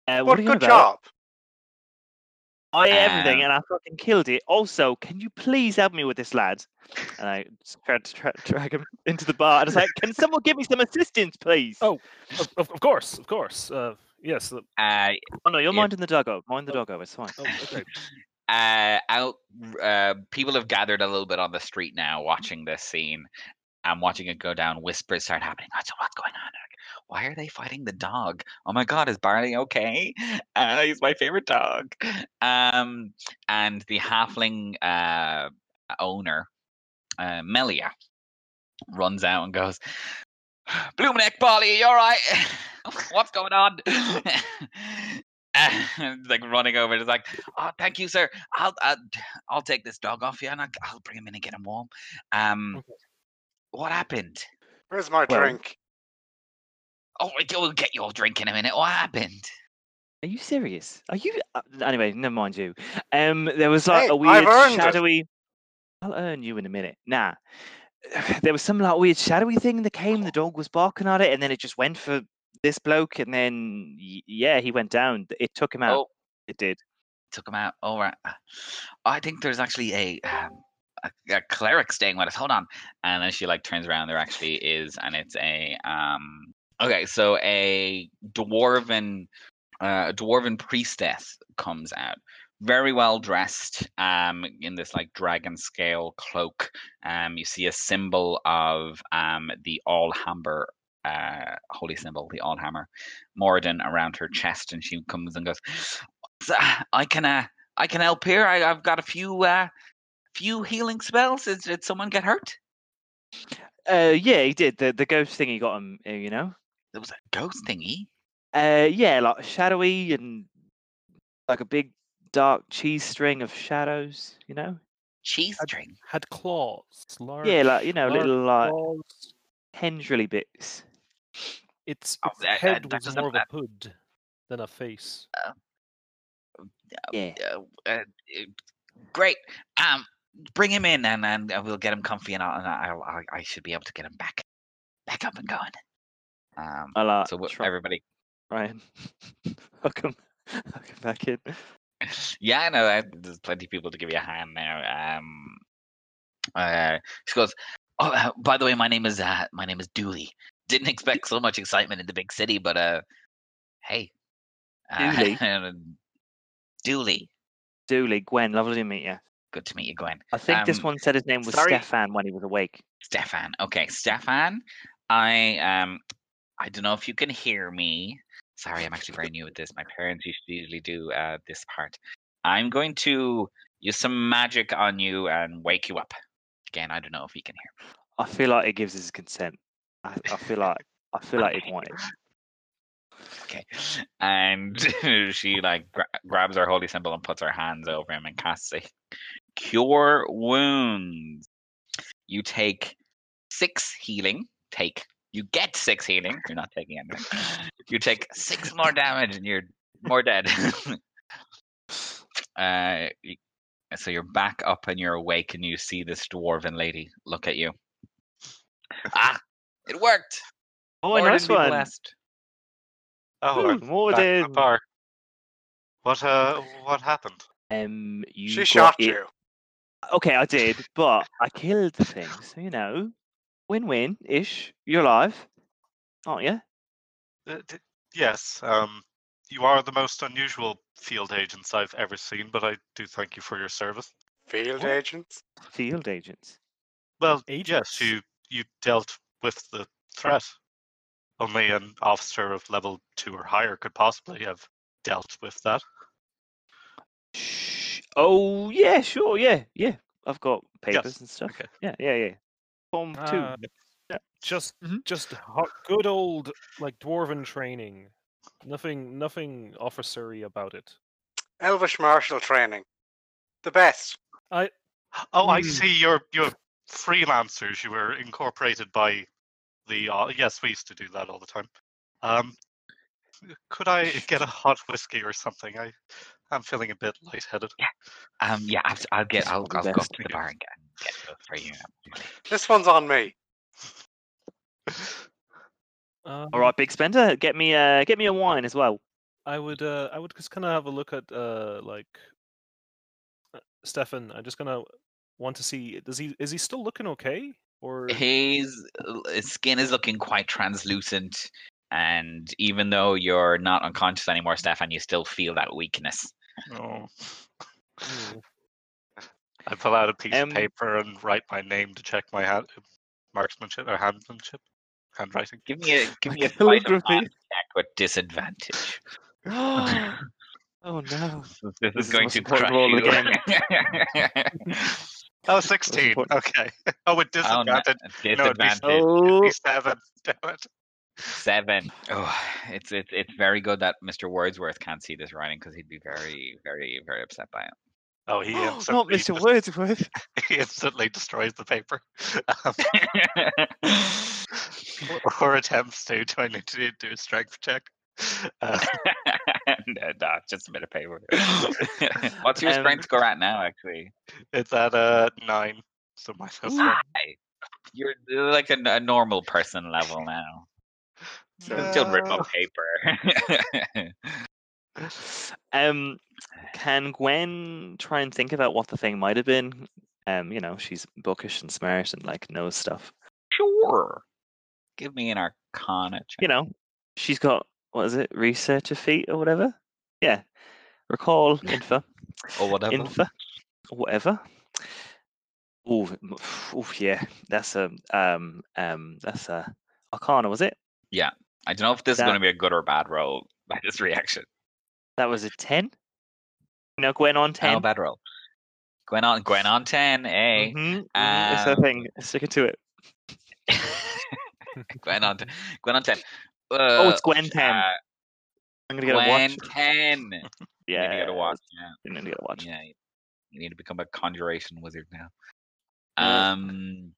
Uh, what but are you good about? job. I everything, Um, and I fucking killed it. Also, can you please help me with this, lad? And I tried to tra- drag him into the bar. And I was like, "Can someone give me some assistance, please?" Oh. Of, of, of course, of course. Uh, yes. uh, Uh, Oh, no, you're yeah. minding the doggo. Mind the doggo. It's fine. Oh, okay. uh, out. Uh, people have gathered a little bit on the street now, watching this scene. And watching it go down. Whispers start happening. What's what's going on? Why are they fighting the dog? Oh my god, is Barley okay? Uh, he's my favorite dog. Um, and the halfling uh, owner, uh, Melia, runs out and goes, "Bloomneck, Barley, you all right? What's going on?" Like running over, it's like, "Oh, thank you, sir. I'll I'll, I'll take this dog off you, and I'll, I'll bring him in and get him warm." Um, Okay. What happened? Where's my Well- drink? Oh, we'll get your drink in a minute. What happened? Are you serious? Are you? Uh, anyway, never mind you. Um, there was like Hey, a I've weird earned it. shadowy. I'll earn you in a minute. Nah, there was some like weird shadowy thing that came. The dog was barking at it, and then it just went for this bloke, and then yeah, he went down. It took him out. Oh, It did. took him out. All right. I think there's actually a, um, a a cleric staying with us. Hold on. And then she like turns around. There actually is, and it's a um. Okay, so a dwarven, uh, dwarven priestess comes out, very well dressed, um, in this like dragon scale cloak. Um, you see a symbol of um the Allhammer, uh, holy symbol, the Allhammer, Moradin around her chest, and she comes and goes, I can uh, I can help here. I, I've got a few uh, few healing spells. Is, did someone get hurt? Uh, yeah, he did. The the ghost thingy got him. uh, You know. There was a ghost thingy. Uh, yeah, like shadowy and like a big dark cheese string of shadows. You know. Cheese Had- string. Had claws. Large, Yeah, like you know, little like claws. tendrily bits. Its, Oh, its that- head that- was more of a hood than a face. Yeah. Uh, uh, uh, great. Um, bring him in, and and uh, we'll get him comfy, and, I'll, and I'll, I I should be able to get him back back up and going. Um, I like. so try- everybody Ryan. Welcome. Welcome back in. yeah, no, I, there's plenty of people to give you a hand now. Um, uh, she goes, "Oh, uh, by the way, my name is uh, my name is Dooley. Didn't expect so much excitement in the big city, but uh, hey, uh, Dooley? Dooley, Dooley, Gwen, lovely to meet you. Good to meet you, Gwen. I think this Um, one said his name was sorry. Stefan when he was awake. Stefan. Okay, Stefan. I um I don't know if you can hear me. Sorry, I'm actually very new at this. My parents used to usually do uh, this part. I'm going to use some magic on you and wake you up. Again, I don't know if he can hear. I feel like it gives his consent. I, I feel like I feel like he'd want it. Okay, and she like gra- grabs her holy symbol and puts her hands over him and casts a cure wounds. You take six healing. Take you get six healing. You're not taking anything. You take six more damage and you're more dead. uh, so you're back up and you're awake and you see this dwarven lady look at you. Ah, it worked. Oh, Lord nice one. blessed. Oh, Ooh, more back in the than bar. What uh, what happened? um, you She shot it- you. Okay, I did, but I killed the thing. So you know, win-win ish. You're alive, aren't you? Uh, d- yes, um, you are the most unusual field agents I've ever seen, but I do thank you for your service. Field What? agents. Field agents. Well, Agents. yes, you you dealt with the threat. Only an officer of level two or higher could possibly have dealt with that. Shh. Oh yeah, sure, yeah, yeah. I've got papers Yes, and stuff. okay. Yeah, yeah, yeah. Form two. Uh, just Mhm. just ho- good old like dwarven training. Nothing nothing officery about it. Elvish martial training. The best. I. Oh, I Hmm. see. You're you're freelancers. You were incorporated by the. Uh, yes, we used to do that all the time. Um, could I get a hot whiskey or something? I I'm feeling a bit lightheaded. Um, yeah, I'll, I'll get. I'll, I'll go up to the bar and get, get those for you. This one's on me. Um, All right, big spender, get me uh get me a wine as well. I would uh I would just kind of have a look at uh like uh, Stefan. I just kind of want to see does he is he still looking okay or His, his skin is looking quite translucent, and even though you're not unconscious anymore, Stefan, you still feel that weakness. Oh. Hmm. I pull out a piece Um, of paper and write my name to check my hand, marksmanship or handmanship, handwriting. Give me a give me a Calligraphy. sleight of hand check with disadvantage. oh no. This This is is going to most crush important roll of you. Oh, 16. Okay. Oh, with Oh, no, disadvantage. No, it'd be disadvantage. Oh, It'd be seven. Damn it. Seven. Oh, it's it's it's very good that Mr. Wordsworth can't see this writing because he'd be very very very upset by it. Oh, he not instantly, Mr. Wordsworth. he instantly destroys the paper. Um, or attempts to. Do I need to do a strength check? Uh, no, no, just a bit of paper. What's your Um, strength score at now? Actually, it's at uh, nine. So minus one. Hi. You're you're like a, a normal person level now. Still rip up paper. Um, can Gwen try and think about what the thing might have been? Um, you know, she's bookish and smart and like knows stuff. sure. Give me an Arcana check. You know, she's got what is it, research a feat or whatever? Yeah. Recall info. or whatever. Info. Whatever. Oh, yeah. That's a um um that's a Arcana, was it? I don't know if this is going to be a good or bad roll by this reaction. That was a ten. No, Gwen on Oh, ten. bad roll. Gwen on Gwen on ten, eh? Mhm, mhm, That's the Um, thing. Sticking to it. Gwen on ten. Gwen on ten. Oh, Uh, it's Gwen ten. uh, I'm gonna get a watch. Gwen 10. Yeah, You need to get a watch. Yeah. I'm gonna get a watch. Yeah, you need to become a conjuration wizard now. Um,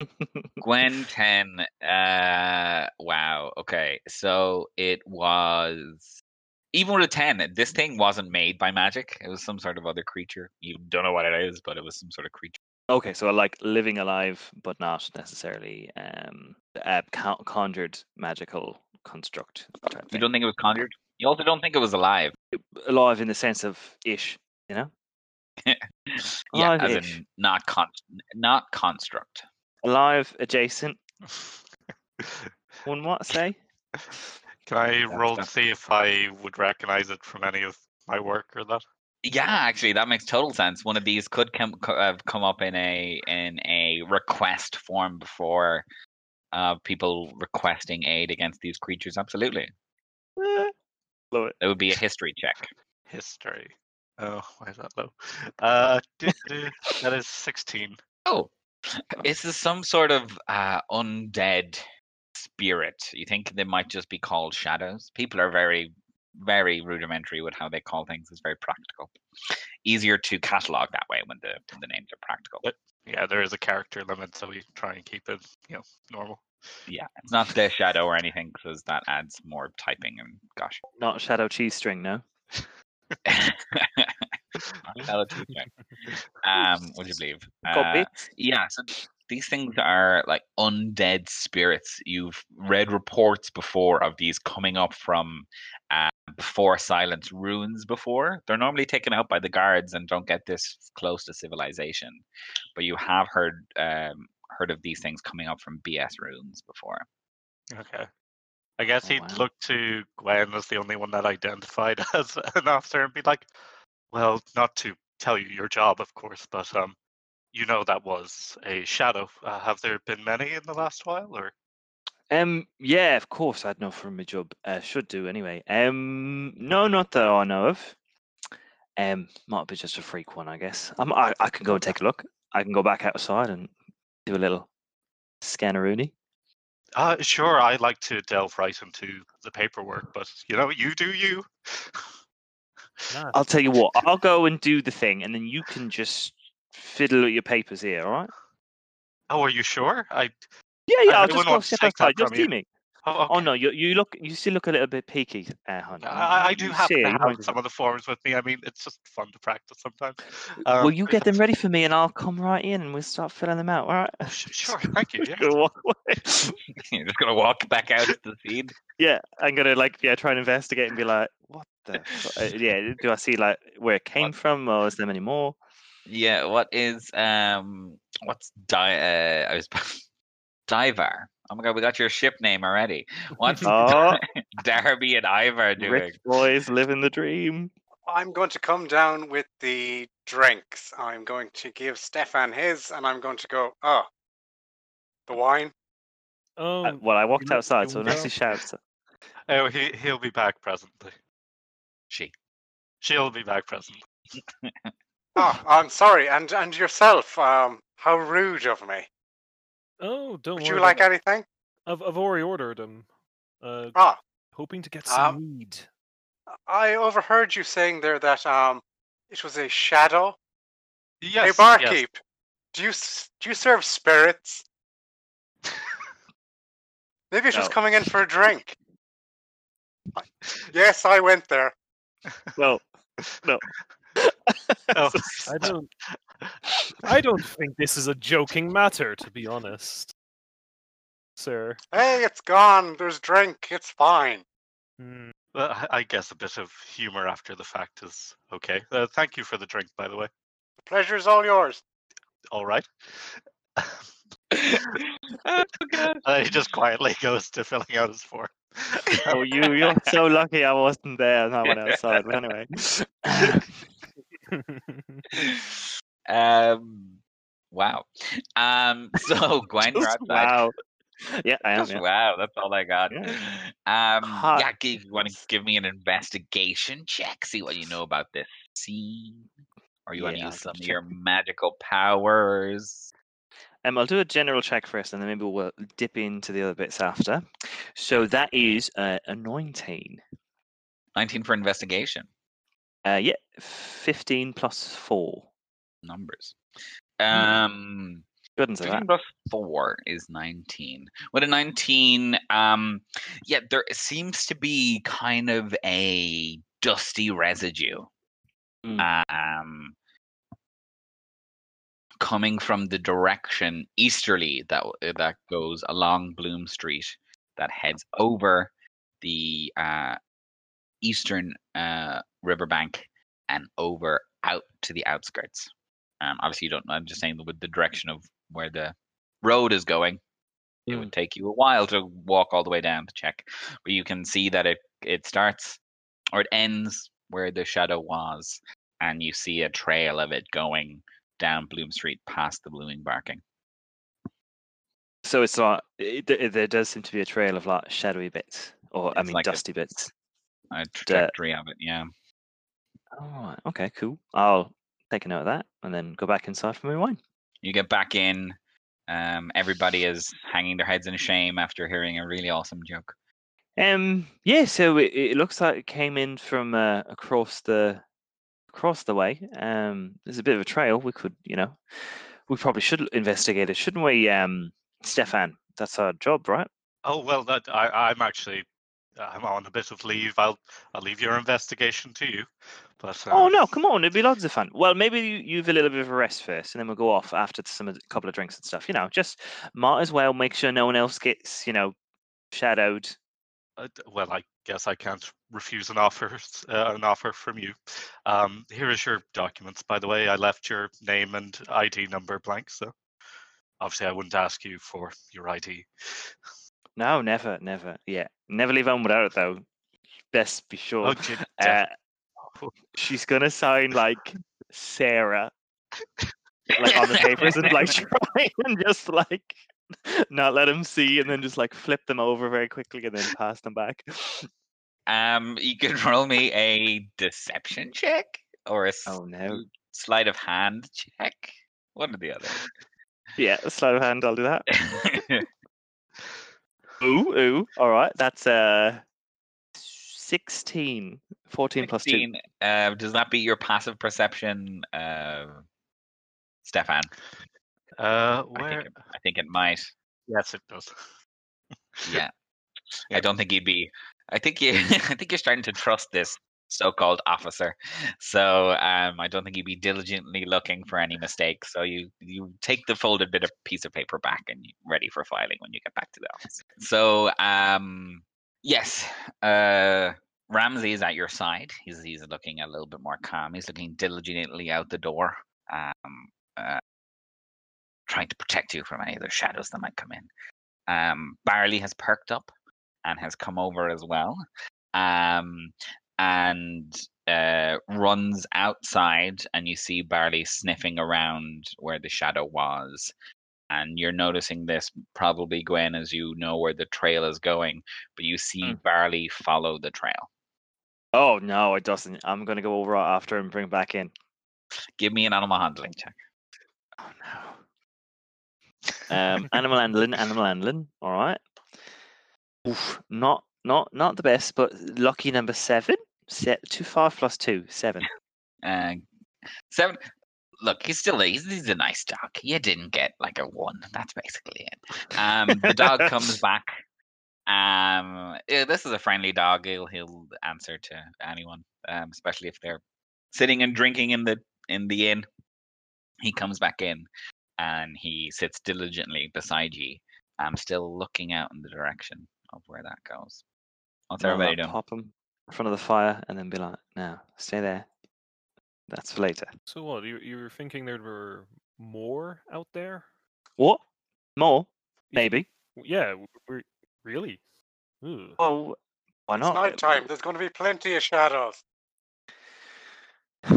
Gwen 10. Uh, wow. Okay. So it was. Even with a 10, this thing wasn't made by magic. It was some sort of other creature. You don't know what it is, but it was some sort of creature. Okay, so like living alive, but not necessarily um, a conjured magical construct. You don't think it was conjured? You also don't think it was alive? alive in the sense of ish, you know, Yeah, Alive as in not con- not construct. alive adjacent. One what say? Can I roll to see if I would recognize it from any of my work or that? Yeah, actually, that makes total sense. One of these could come co- have come up in a in a request form before uh, people requesting aid against these creatures. Absolutely, Eh, Love it. it would be a history check. History. Oh, why is that low? Uh, do- do- that is 16. Oh, this is some sort of uh, undead spirit. You think they might just be called shadows? People are very, very rudimentary with how they call things. It's very practical. Easier to catalog that way when the when the names are practical. But- Yeah, there is a character limit, so we try and keep it, you know, normal. Yeah, it's not the shadow or anything because that adds more typing and gosh. Not shadow cheese string, no. Not shadow too strong. um, would you believe? Uh. Yeah, so these things are like undead spirits. You've read reports before of these coming up from uh, before Silence ruins before. They're normally taken out by the guards and don't get this close to civilization. But you have heard um, heard of these things coming up from BS runes before. Okay. I guess Oh, he'd wow. look to Gwen as the only one that identified as an officer and be like, well, not to tell you your job, of course, but um, you know that was a shadow. Uh, have there been many in the last while, or Um, yeah, of course, I'd know from my job. Uh, should do anyway. Um, no, not that I know of. Um, might be just a freak one, I guess. I'm, I, I can go and take a look. I can go back outside and do a little scanneroony. Uh, sure, I like to delve right into the paperwork, but you know, you do you. I'll tell you what. I'll go and do the thing, and then you can just fiddle with your papers here. All right? Oh, are you sure? I Yeah, yeah. I'll just go want step outside. Just see me. Oh, Oh no, you you look you still look a little bit peaky, uh. I, I do You happen see to have some of the forms with me. I mean, it's just fun to practice sometimes. Will Um, you get them ready for me, and I'll come right in, and we'll start filling them out. All right? oh, sure, thank you. Yeah. Go walk away. You're just gonna walk back out to the scene. Yeah, I'm gonna like yeah try and investigate and be like, what the? uh, yeah, do I see like where it came What? from, or is there any more? Yeah, what is um what's di uh I was Divar. Oh my god, we got your ship name already. What's Oh. Darby and Ivar doing? Rich boys living the dream. I'm going to come down with the drinks. I'm going to give Stefan his, and I'm going to go, oh, the wine? oh, Uh, well, I walked outside, so will unless he shouts, Oh, he he'll be back presently. She. She'll be back presently. Oh, I'm sorry. And and yourself, um, how rude of me. Oh, don't Would worry. you like about- anything? I've, I've already ordered them. Uh, Ah, hoping to get some Um, mead. I overheard you saying there that um, it was a shadow. Yes. hey, yes. barkeep, do you do you serve spirits? Maybe it's just coming in for a drink. Yes, I went there. no, no. Oh, I don't. I don't think this is a joking matter, to be honest, sir. Hey, it's gone. There's drink. It's fine. Hmm. well, I- I guess a bit of humor after the fact is okay. Uh, thank you for the drink, by the way. The pleasure's all yours. All right. oh god. Uh, he just quietly goes to filling out his form. Oh, you you're so lucky I wasn't there and I went outside. But anyway, um wow. Um so Gwen, you're Just outside. wow. Yeah, I am. Just Yeah. wow, that's all I got. Yeah. Um Hot. yeah, give, you want to give me an investigation check, see what you know about this scene. Or you want to use some of your magical powers. Um, I'll do a general check first, and then maybe we'll dip into the other bits after. So that is uh, a 19. 19 for investigation. Uh, yeah, 15 plus 4. Numbers. Hmm. Um Good into 15 that. plus 4 is 19. With a 19, um, yeah, there seems to be kind of a dusty residue. Mm. Um, coming from the direction easterly that that goes along Bloom Street that heads over the uh, eastern uh, riverbank and over out to the outskirts. Um, obviously, you don't. I'm just saying with the direction of where the road is going. It Mm. would take you a while to walk all the way down to check, but you can see that it it starts or it ends where the shadow was, and you see a trail of it going down Bloom Street past the blooming barking. So it's not. It, it, there does seem to be a trail of like shadowy bits, or I mean like a- dusty bits. A trajectory of it, yeah. Oh, okay, cool. I'll take a note of that and then go back inside for my wine. You get back in. Um, everybody is hanging their heads in shame after hearing a really awesome joke. Um, yeah. So it, it looks like it came in from uh, across the across the way. Um, there's a bit of a trail. We could, you know, we probably should investigate it, shouldn't we? Um, Stefan, that's our job, right? Oh well, that I, I'm actually I'm on a bit of leave. I'll I'll leave your investigation to you. But Oh uh, no, come on, it'd be loads of fun. Well, maybe you, you've a little bit of a rest first, and then we'll go off after some the, couple of drinks and stuff. You know, just might as well make sure no one else gets, you know, shadowed. uh, well, I guess I can't refuse an offer uh, an offer from you. Um, here is your documents. By the way, I left your name and ID number blank, so obviously I wouldn't ask you for your ID. No, never, never. Yeah, never leave home without it though. Best be sure. Oh, Uh, she's gonna sign like Sarah, like on the papers, and like try and just like not let him see, and then just like flip them over very quickly, and then pass them back. Um, you can roll me a deception check or a Oh no. sleight of hand check. One or the other. Yeah, sleight of hand. I'll do that. Ooh, ooh. All right, that's uh, 16. 14 plus 2. uh, does that beat your passive perception, uh, Stefan? uh, I think, it, I think it might. Yes, it does. Yeah. I don't think you'd be. I think you. I think you're starting to trust this so-called officer. So um, I don't think you'd be diligently looking for any mistakes. So you you take the folded bit of piece of paper back and ready for filing when you get back to the office. So um, yes, uh, Ramsey is at your side. He's he's looking a little bit more calm. He's looking diligently out the door, um, uh, trying to protect you from any of the shadows that might come in. Um, Barley has perked up and has come over as well, um, and uh, runs outside, and you see Barley sniffing around where the shadow was. And you're noticing this probably, Gwen, as you know where the trail is going, but you see Mm. Barley follow the trail. Oh, no, it doesn't. I'm going to go over after and bring back in. Give me an animal handling check. Oh, no. Um, animal handling, animal handling. All right. Oof, not, not, not the best, but lucky number seven. Se- two, five plus two, seven. Uh, seven. Look, he's still a, he's, he's a nice dog. You didn't get like a one. That's basically it. Um, the dog comes back. Um, eh, this is a friendly dog. He'll he'll answer to anyone, um, especially if they're sitting and drinking in the in the inn. He comes back in, and he sits diligently beside you. I'm still looking out in the direction of where that goes. What's I'll, everybody doing? Pop them in front of the fire and then be like, "Now, stay there. That's for later." So what? You you were thinking there were more out there? What? More? Maybe. Yeah. We're, really? Ooh. Well, why not? It's not? night time. There's going to be plenty of shadows.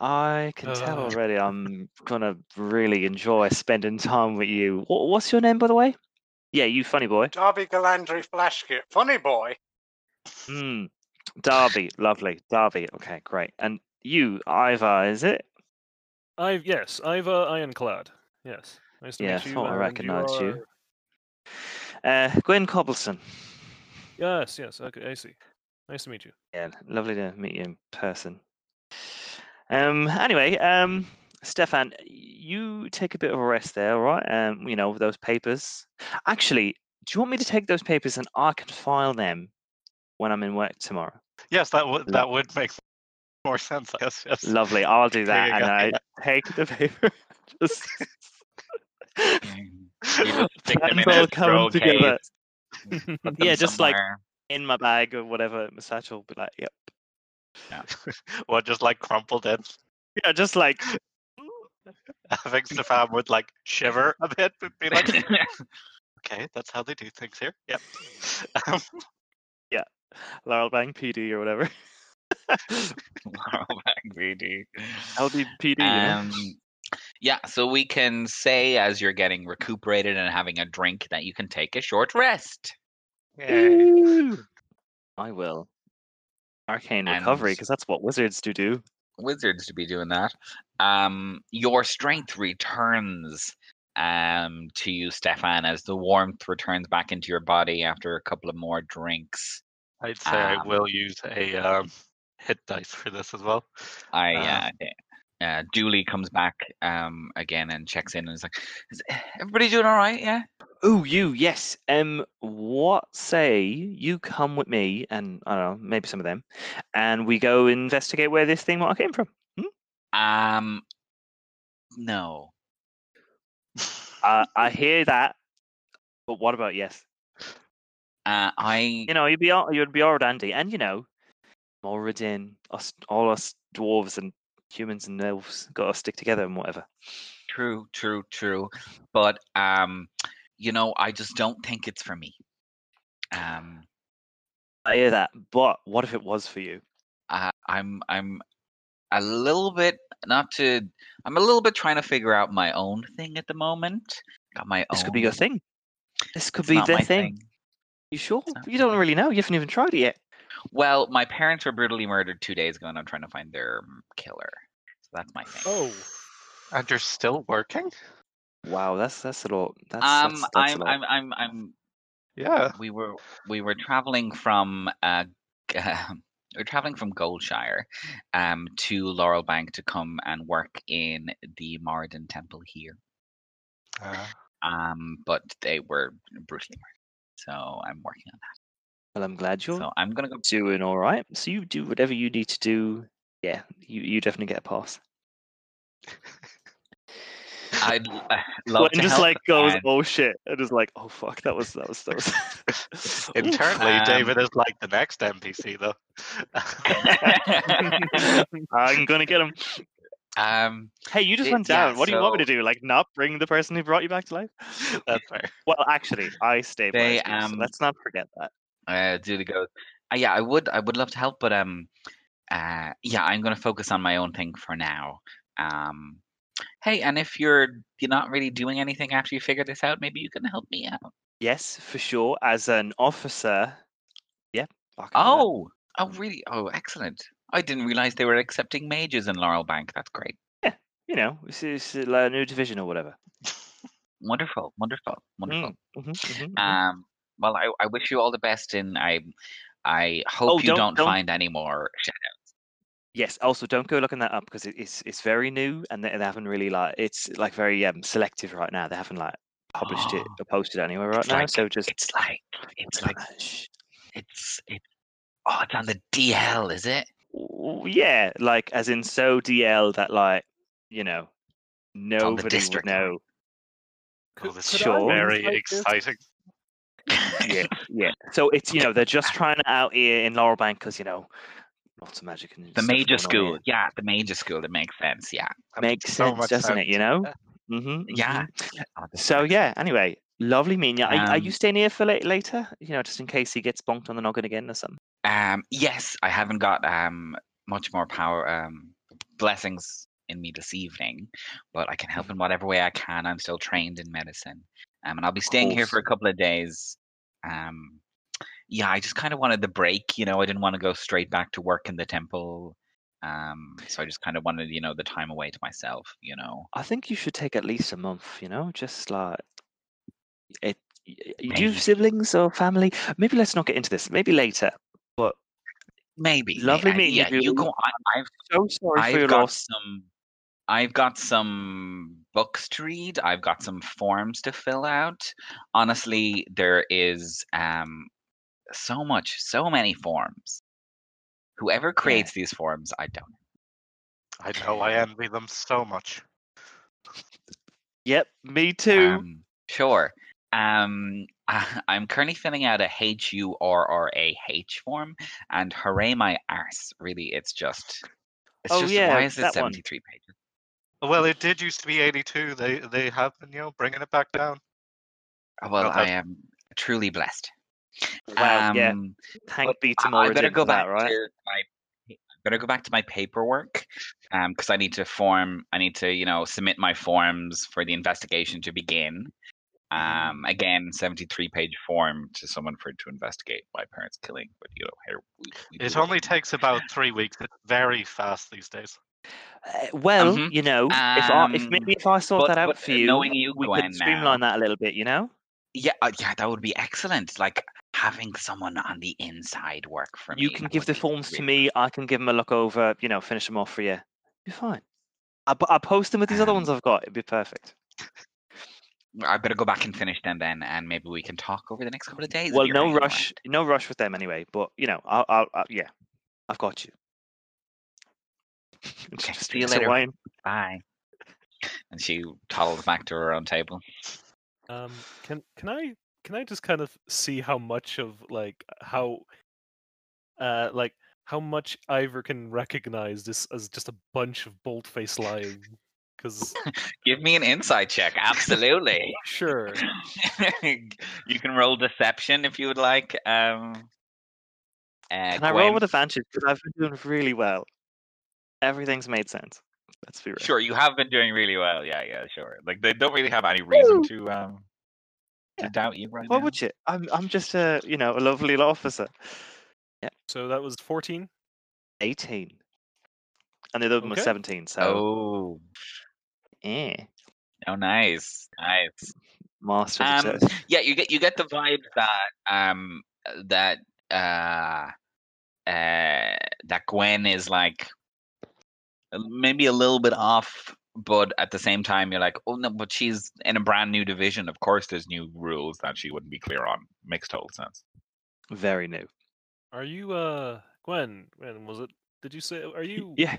I can tell Uh. already. I'm gonna really enjoy spending time with you. What's your name, by the way? Yeah, you funny boy. Darby Galandry Flashkit. Funny boy. Hmm. Darby, lovely. Darby. Okay, great. And you, Ivar, is it? I yes, uh, Ironclad. Yes. Nice to Yeah, meet you. thought I and recognised you. are- Uh, Gwen Cobbleson. Yes, yes. Okay, I see. Nice to meet you. Yeah, lovely to meet you in person. Um. Anyway, um, Stefan, you take a bit of a rest there, all right? Um, you know those papers. Actually, do you want me to take those papers and I can file them when I'm in work tomorrow? Yes, that would that would make more sense. Yes, yes. Lovely. I'll do that, and go, I yeah. take the paper. Just You just stick them in Plans all come together. case, put them yeah, just like in my bag or whatever. My satchel, be like, yep. What just like crumpled in? Yeah, just like I think Stefan would like shiver a bit, but be like, okay, that's how they do things here. Yep. Um, Laurel Bank PD or whatever. Laurel Bank VD. LDPD, you know? Um, yeah, so we can say as you're getting recuperated and having a drink that you can take a short rest. yay. I will. Arcane And- recovery, because that's what wizards do do. Wizards to be doing that. Um, your strength returns um to you, Stefan, as the warmth returns back into your body after a couple of more drinks. I'd say I Um, will use a um, hit dice for this as well. I Ah. uh, uh, Julie comes back um again and checks in and is like, "Is everybody doing all right? Yeah. Oh, you, yes. Um, what say you come with me and I don't know, maybe some of them, and we go investigate where this thing what came from. Um, no. Uh, I hear that, but what about yes? Uh, I You know, you'd be all you'd be all right, Andy, and you know, Moradin, us, all us dwarves and humans and elves got to stick together and whatever. true, true, true. But um, you know, I just don't think it's for me. Um, I hear that, but what if it was for you? uh, I'm I'm a little bit not to. I'm a little bit trying to figure out my own thing at the moment. Got my This own. could be your thing. This could it's be the my thing. You sure? not You don't really know. You haven't even tried it yet. Well, my parents were brutally murdered two days ago, and I'm trying to find their mm, killer. So that's my thing. Oh, And you're still working? Wow, that's that's a lot. That's, um, that's, that's a I'm, lot. I'm, I'm, I'm. Yeah. We were, we were traveling from, uh, we we're traveling from Goldshire, um, to Laurel Bank to come and work in the Moradin Temple here. Uh, Um, but they were brutally murdered, so I'm working on that. well, I'm glad you're So I'm gonna go. doing all right. So you do whatever you need to do. Yeah, you, you definitely get a pass. I'd uh, love Gwen to just help, like goes, and- oh shit, and is like, oh fuck, that was that was that was. internally, Um, David is like the next NPC, though. I'm gonna get him. Um, Hey, you just It- went yeah, down. what do you want me to do? Like, not bring the person who brought you back to life? That's fair. Well, actually, I stabilized They, you, so um, let's not forget that. uh, Julie goes, uh, yeah, I would, I would love to help, but um, uh, yeah, I'm gonna focus on my own thing for now. Um, hey, and if you're you're not really doing anything after you figure this out, maybe you can help me out. Yes, for sure. As an officer, yeah. I that. Oh, oh, really? Oh, excellent. I didn't realize they were accepting mages in Laurel Bank. That's great. Yeah, you know, this is a new division or whatever. Wonderful, wonderful, wonderful. Mm, mhm, mhm, mhm. Um, well, I, I wish you all the best, and I I hope Oh, you don't- don't, don't- find any more shadows. Yes. Also, don't go looking that up because it, it's it's very new and they, they haven't really like it's like very um selective right now. They haven't like published it or posted anywhere right now. like- so just It's like it's like it's it. Oh, it's on the DL, is it? W- yeah, like as in so DL that like you know on the nobody would district line. know. Oh, this could is I very like exciting. Yeah, yeah. So it's you know they're just trying it out here in Laurel Bank because you know lots of magic and The major school. here. Yeah, the major school. That makes sense. Yeah. That makes so sense, much doesn't it? You know. Yeah. hmm Yeah. Oh, So yeah. Anyway, lovely meeting you. Are, are you Um, staying here for la- later? You know, just in case he gets bonked on the noggin again or something. Um, yes, I haven't got um much more power um blessings in me this evening, but I can help in whatever way I can. I'm still trained in medicine, um, and I'll be staying here for a couple of days. Um, yeah, I just kind of wanted the break. You know, I didn't want to go straight back to work in the temple. Um, so I just kind of wanted, you know, the time away to myself. You know, I think you should take at least a month. You know, just like it. y- y- Do you have siblings or family? Maybe let's not get into this. Maybe later. Maybe. Lovely I- meeting yeah, you. you go. I, I've so sorry for your I've got loss. some. I've got some books to read. I've got some forms to fill out. Honestly, there is um so much, so many forms. Whoever creates these forms, I don't. I know. I envy them so much. Yep, me too. Um, sure. Um, I'm currently filling out a H U R R A H form, and hooray my arse! Really, it's just. It's Oh, just yeah, why is it that one. 73 pages? Well, it did used to be 82. They they have been, you know, bringing it back down. Well, Not I am truly blessed. Wow, yeah. Um, Thank but be to I- I better go back that, right? to my better go back to my paperwork because I need to form I need to you know submit my forms for the investigation to begin. Mm-hmm. Um, again, seventy three page form to someone for to investigate my parents' killing. But you know, here we, we It only what we- takes about three weeks. It's very fast these days. Uh, well, Mhm. you know, if I, if Um, maybe if I sort but- that out but, for uh, you, knowing you, we Gwen, could streamline that a little bit. You know, Yeah, uh, yeah, that would be excellent. Like having someone on the inside work for me. you can give the be forms to really me. I can give them a look over. You know, finish them off for you. Be fine. I will post them with these other Um, ones I've got. It'd be perfect. I better go back and finish them then, and maybe we can talk over the next couple of days. Well, no rush. around. No rush with them anyway. But you know, I'll, I'll, I'll yeah, I've got you. Okay, see you drinks her later. wine. Bye. And she toddles back to her own table. Um, can can I can I just kind of see how much of like how, uh, like how much Ivar can recognize this as just a bunch of bold-faced lying? Because Give me an insight check. Absolutely. sure, you can roll deception if you would like. Um, uh, Can I roll Gwen. with advantage? Because I've been doing really well. Everything's made sense. Let's be real. Sure, you have been doing really well. Yeah, yeah, sure. Like they don't really have any reason Woo! to um to Yeah. doubt you right Why now. would you? I'm I'm just a you know a lovely little officer. Yeah. So that was fourteen. 18. And the other one was Okay. 17. So Oh, eh, oh, nice, nice. master Um. Yeah, you get you get the vibe that um that uh uh that Gwen is like maybe a little bit off, but at the same time you're like, oh no, but she's in a brand new division. Of course, there's new rules that she wouldn't be clear on. Makes total sense. Very new. Are you uh Gwen? When was it? Did you say? Are you Yeah.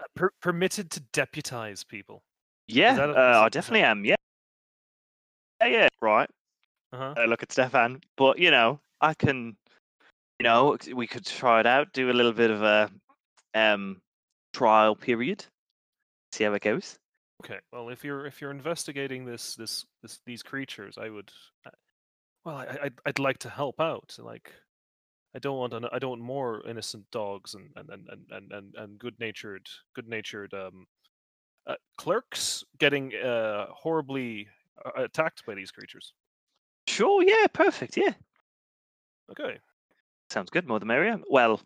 uh, per- permitted to deputize people? Yeah, a- uh, I definitely am. Yeah. Yeah, yeah, right. Uh huh. Uh, look at Stefan. But, you know, I can, you know, we could try it out, do a little bit of a um trial period, see how it goes. Okay. Well, if you're if you're investigating this this this these creatures, I would. Uh, well, I, I'd I'd like to help out. Like, I don't want an, I don't want more innocent dogs and and and and and, and, and good natured good natured um uh, clerks getting uh horribly uh, attacked by these creatures. Sure, yeah, perfect. Yeah. Okay. Sounds good. More the merrier. Well,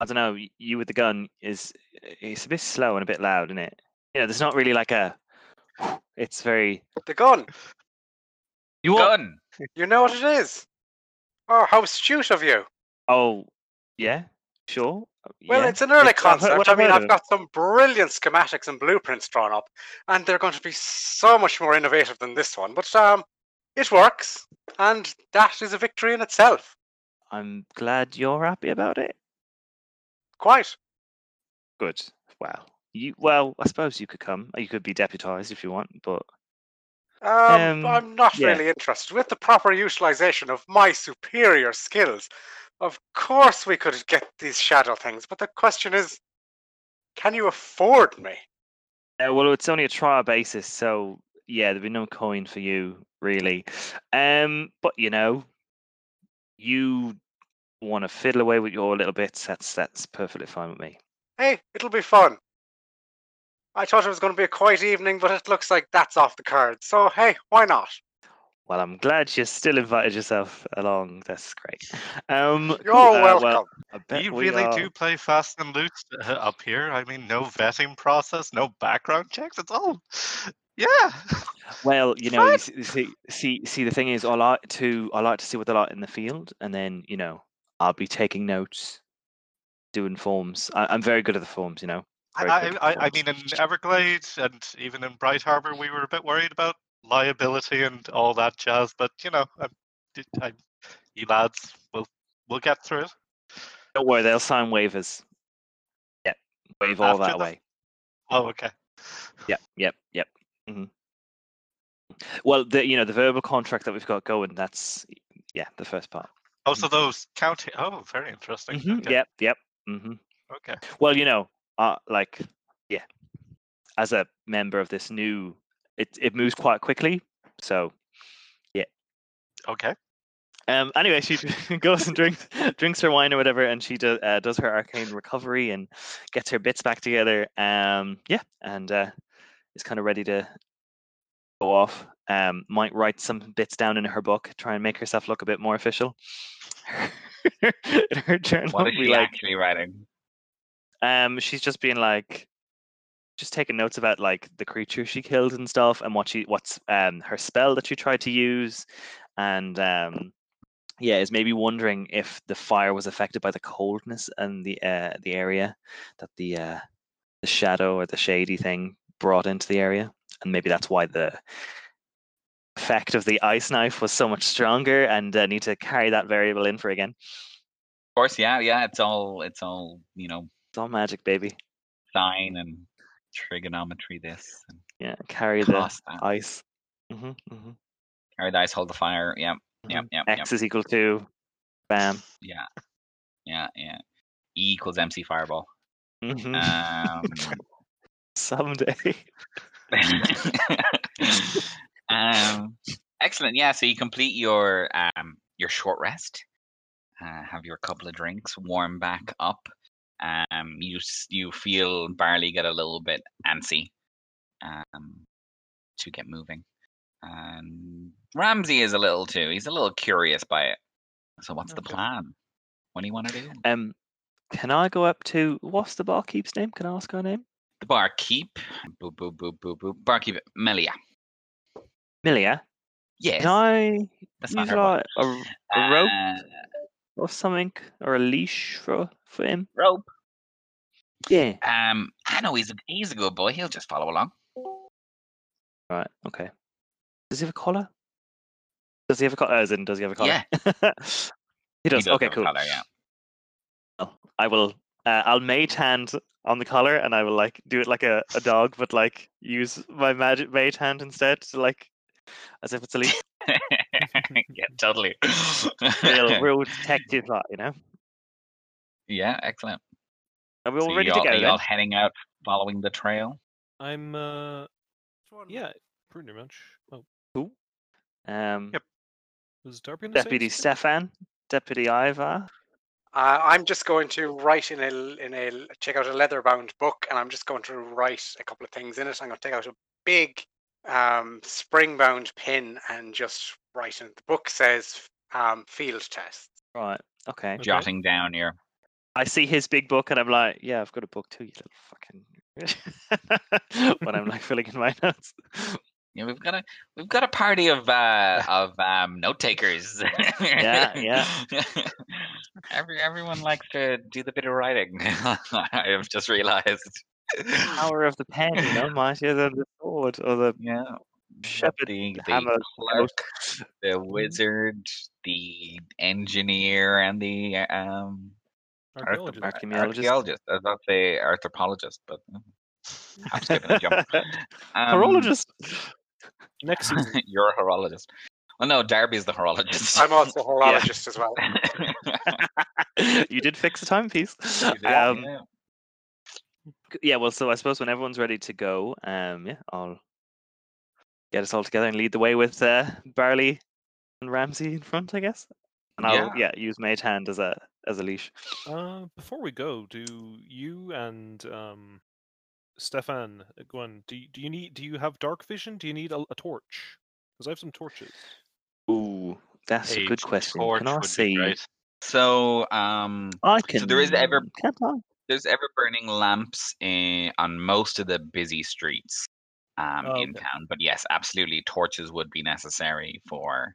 I don't know. You with the gun is it's a bit slow and a bit loud, isn't it? You know, there's not really like a. It's very. The gun. You what? Gun. You know what it is. Oh, how astute of you. Oh, yeah, sure. Well, yeah. it's an early It's- concept. I mean, I've got some brilliant schematics and blueprints drawn up, and they're going to be so much more innovative than this one. But um, it works, and that is a victory in itself. I'm glad you're happy about it. Quite. Good. Well, you. Well, I suppose you could come. You could be deputized if you want, but Um, Um, I'm not yeah. really interested. With the proper utilization of my superior skills, of course we could get these shadow things. But the question is, can you afford me? Uh, well, it's only a trial basis, so yeah, there'll be no coin for you really. Um, but you know, you want to fiddle away with your little bits. That's that's perfectly fine with me. Hey, it'll be fun. I thought it was going to be a quiet evening, but it looks like that's off the cards. So hey, why not? Well, I'm glad you still invited yourself along. That's great. Um, You're all uh, welcome. well, You we really are- do play fast and loose uh, up here. I mean, no vetting process, no background checks. It's all, yeah. Well, you know, you see, see, see, the thing is, I like to, I like to see what they're like in the field, and then you know, I'll be taking notes, doing forms. I, I'm very good at the forms, you know. I, I, I mean, in Everglades and even in Bright Harbor, we were a bit worried about liability and all that jazz. But you know, I, I, you lads, we'll we'll get through it. Don't worry, they'll sign waivers. Yep, wave all After that the- away. Oh, okay. Yep, yep, yep. hmm Well, the you know the verbal contract that we've got going. That's yeah, the first part. Oh, so those county. Oh, very interesting. Mhm, Okay. Yep, yep. hmm Okay. Well, you know, uh, like yeah, as a member of this new, it it moves quite quickly. So yeah. Okay. Um. Anyway, she goes and drinks drinks her wine or whatever, and she does uh, does her arcane recovery and gets her bits back together. Um. Yeah, and uh, is kind of ready to go off. Um. Might write some bits down in her book, try and make herself look a bit more official. in her journal, What is she like, actually writing? um, she's just being like, just taking notes about like the creature she killed and stuff, and what she what's um her spell that she tried to use, and um, yeah, is maybe wondering if the fire was affected by the coldness and the uh the area that the uh the shadow or the shady thing brought into the area, and maybe that's why the effect of the ice knife was so much stronger, and uh, need to carry that variable in for again. Of course, yeah, yeah. It's all it's all you know, It's all magic, baby. sine and trigonometry. This and Yeah, carry the ice. hmm hmm Carry the ice, hold the fire. Yep, yep, yep, yep. X is equal to bam. Yeah, yeah, yeah. E equals MC Fireball. Mhm. Um, Someday. um, excellent. Yeah, so you complete your um your short rest. Uh, have your couple of drinks, warm back up. Um, you you feel Barley get a little bit antsy. Um, to get moving, and Ramsey is a little too. He's a little curious by it. So what's the plan? What do you want to do? Um, can I go up to what's the barkeep's name? Can I ask her name? The barkeep. Boop boop boop boop boop. Barkeep Melia. Melia. Yes. Can I that's use not her. like a, a rope Uh, or something or a leash for for him? rope. Yeah. Um, I know he's a he's a good boy. He'll just follow along. Right. Okay. Does he have a collar? Does he have a collar? As in, does he have a collar? Yeah. he does. okay. have a Cool. collar, yeah. Oh, I will. Uh, I'll mage hand on the collar, and I will like do it like a, a dog, but like use my magic mage hand instead to like as if it's a leash. yeah, totally. real, real detective lot, you know. yeah, excellent. Are we all So ready you to go are y'all heading out, following the trail. I'm uh yeah, pretty much. Oh, Cool. Um, Yep. was Darby gonna Deputy something? Stefan, Deputy Ivar. Uh, I'm just going to write in a in a l- check out a leather bound book, and I'm just going to write a couple of things in it. I'm going to take out a big um, spring bound pin and just write in. The book says um, field test. Right. Okay. Okay. Jotting down here. I see his big book, and I'm like, yeah, I've got a book too. You little fucking. when I'm like filling in my notes. Yeah, we've got a we've got a party of uh of um note takers. Yeah, yeah. Every everyone likes to do the bit of writing. I have just realized. Power of the pen, you know, mightier than the sword or the Yeah. shepherd The, the hammer. clerk, the wizard, the engineer, and the um archae- Archaeologist. ar- Archaeologist. archaeologist. I was about to say anthropologist, but uh, I'm skipping a jump. Um, Horologist. Next season. You're a horologist. Well, no, Darby's the horologist. I'm also a horologist as well. you did fix the timepiece. Um, yeah. G- yeah, well, so I suppose when everyone's ready to go, um, yeah, I'll get us all together and lead the way with uh, Barley and Ramsey in front, I guess. And I'll Yeah. yeah use Mage Hand as a as a leash. Uh, before we go, do you and um, Stefan, uh, Gwen, do you, do you need do you have dark vision? Do you need a, a torch? Because I have some torches. Ooh, that's a good question. Can I see? great. So, um, I can. So there is ever- Can't I? There's ever burning lamps in, on most of the busy streets um, Oh, in okay. town. But yes, absolutely, torches would be necessary for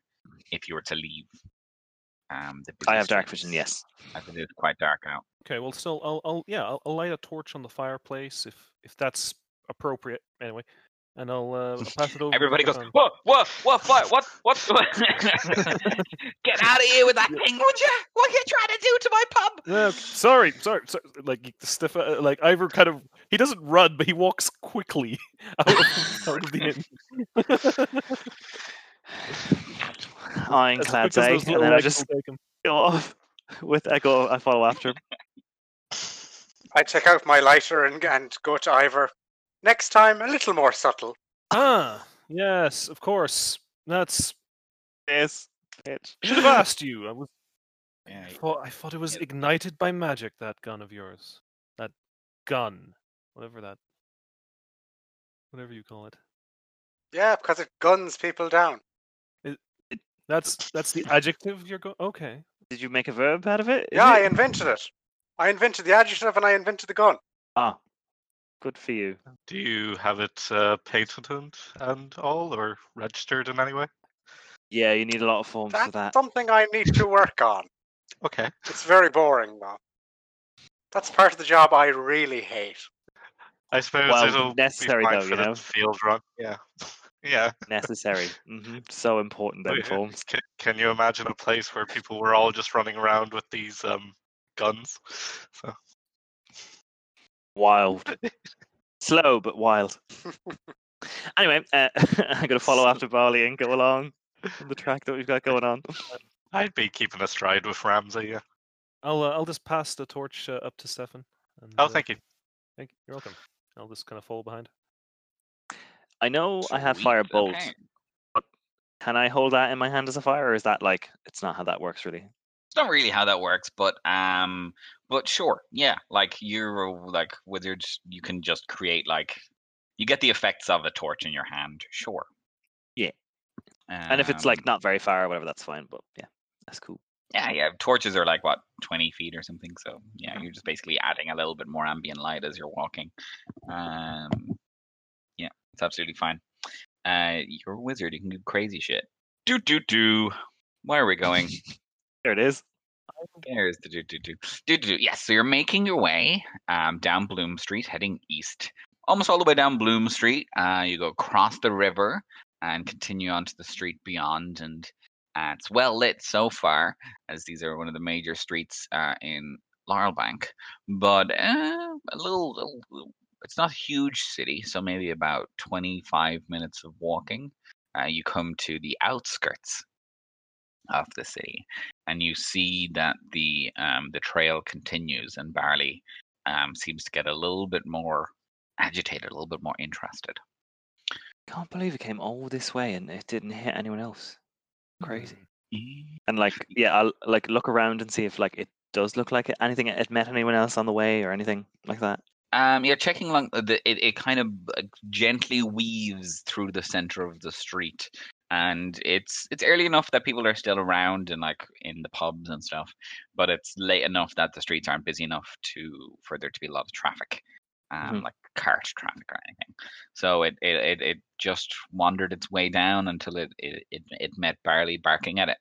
if you were to leave. Um, the busy I have dark vision. streets, Yes. as it is quite dark out. Okay, well, still, I'll, I'll yeah, I'll, I'll light a torch on the fireplace if if that's appropriate. Anyway, and I'll, uh, I'll pass it over. to Everybody goes, Stefan. whoa, whoa, whoa, what, what, what? what?" Get out of here with that thing, would you? What are you trying to do to my pub? No, sorry, sorry, sorry. Like Stefan, like Ivar, kind of. He doesn't run, but he walks quickly out of, out of the inn. As Ironclads, quick as eh? those And then I just will take him. go off with I go. I follow after him. I take out my lighter and, and go to Ivar. Next time, a little more subtle. Ah, yes, of course. That's. Yes. Bitch. Should have asked you. I was. Yeah, I thought, I thought it was ignited by magic. That gun of yours. That gun, whatever that. Whatever you call it. Yeah, because it guns people down. That's that's the adjective you're going. Okay. Did you make a verb out of it? Is Yeah, I invented it. I invented the adjective and I invented the gun. Ah, good for you. Do you have it uh, patented and all, or registered in any way? Yeah, you need a lot of forms for that. something I need to work on. Okay. It's very boring, though. That's part of the job I really hate. I suppose Well, it'll necessary be fine though, for you the know? field run. Yeah. yeah. Necessary. hmm So important, them Wait, forms. Can, can you imagine a place where people were all just running around with these um, guns? So Wild. Slow but wild. anyway, uh, I'm going to follow after Barley and go along the track that we've got going on. I'd be keeping a stride with Ramsey. Yeah. I'll uh, I'll just pass the torch uh, up to Stefan. And, Oh, uh, thank you. Thank you. You're welcome. I'll just kind of follow behind. I know I have Sweet, fire bolt. okay. Can I hold that in my hand as a fire, or is that like it's not how that works really? Not really how that works, but um, but sure, yeah. Like you're like wizards, you can just create like you get the effects of a torch in your hand. Sure. Yeah. and if it's like Um, not very far or whatever, that's fine. But yeah, that's cool. yeah, yeah, torches are like what twenty feet or something. So yeah, you're just basically adding a little bit more ambient light as you're walking. Um, yeah, it's absolutely fine. Uh, you're a wizard. You can do crazy shit. Do do do. Where are we going? There it is. There's the do do do do do. Yes, so you're making your way um, down Bloom Street, heading east. Almost all the way down Bloom Street, uh, you go across the river and continue onto the street beyond, and uh, it's well lit so far, as these are one of the major streets uh, in Laurel Bank. But uh, a little, little- it's not a huge city, so maybe about 25 minutes of walking. Uh, you come to the outskirts of the city and you see that the um, the trail continues, and Barley um, seems to get a little bit more agitated, a little bit more interested. Can't believe it came all this way and it didn't hit anyone else. Crazy. Mm. And like, yeah, I'll like look around and see if like it does look like it, anything it met anyone else on the way or anything like that. Um, yeah, checking along uh, the it, it kind of uh, gently weaves through the center of the street, and it's it's early enough that people are still around and like in the pubs and stuff, but it's late enough that the streets aren't busy enough to for there to be a lot of traffic, um, Mhm. like cart traffic or anything. So it, it it it just wandered its way down until it it it, it met Barley barking at it.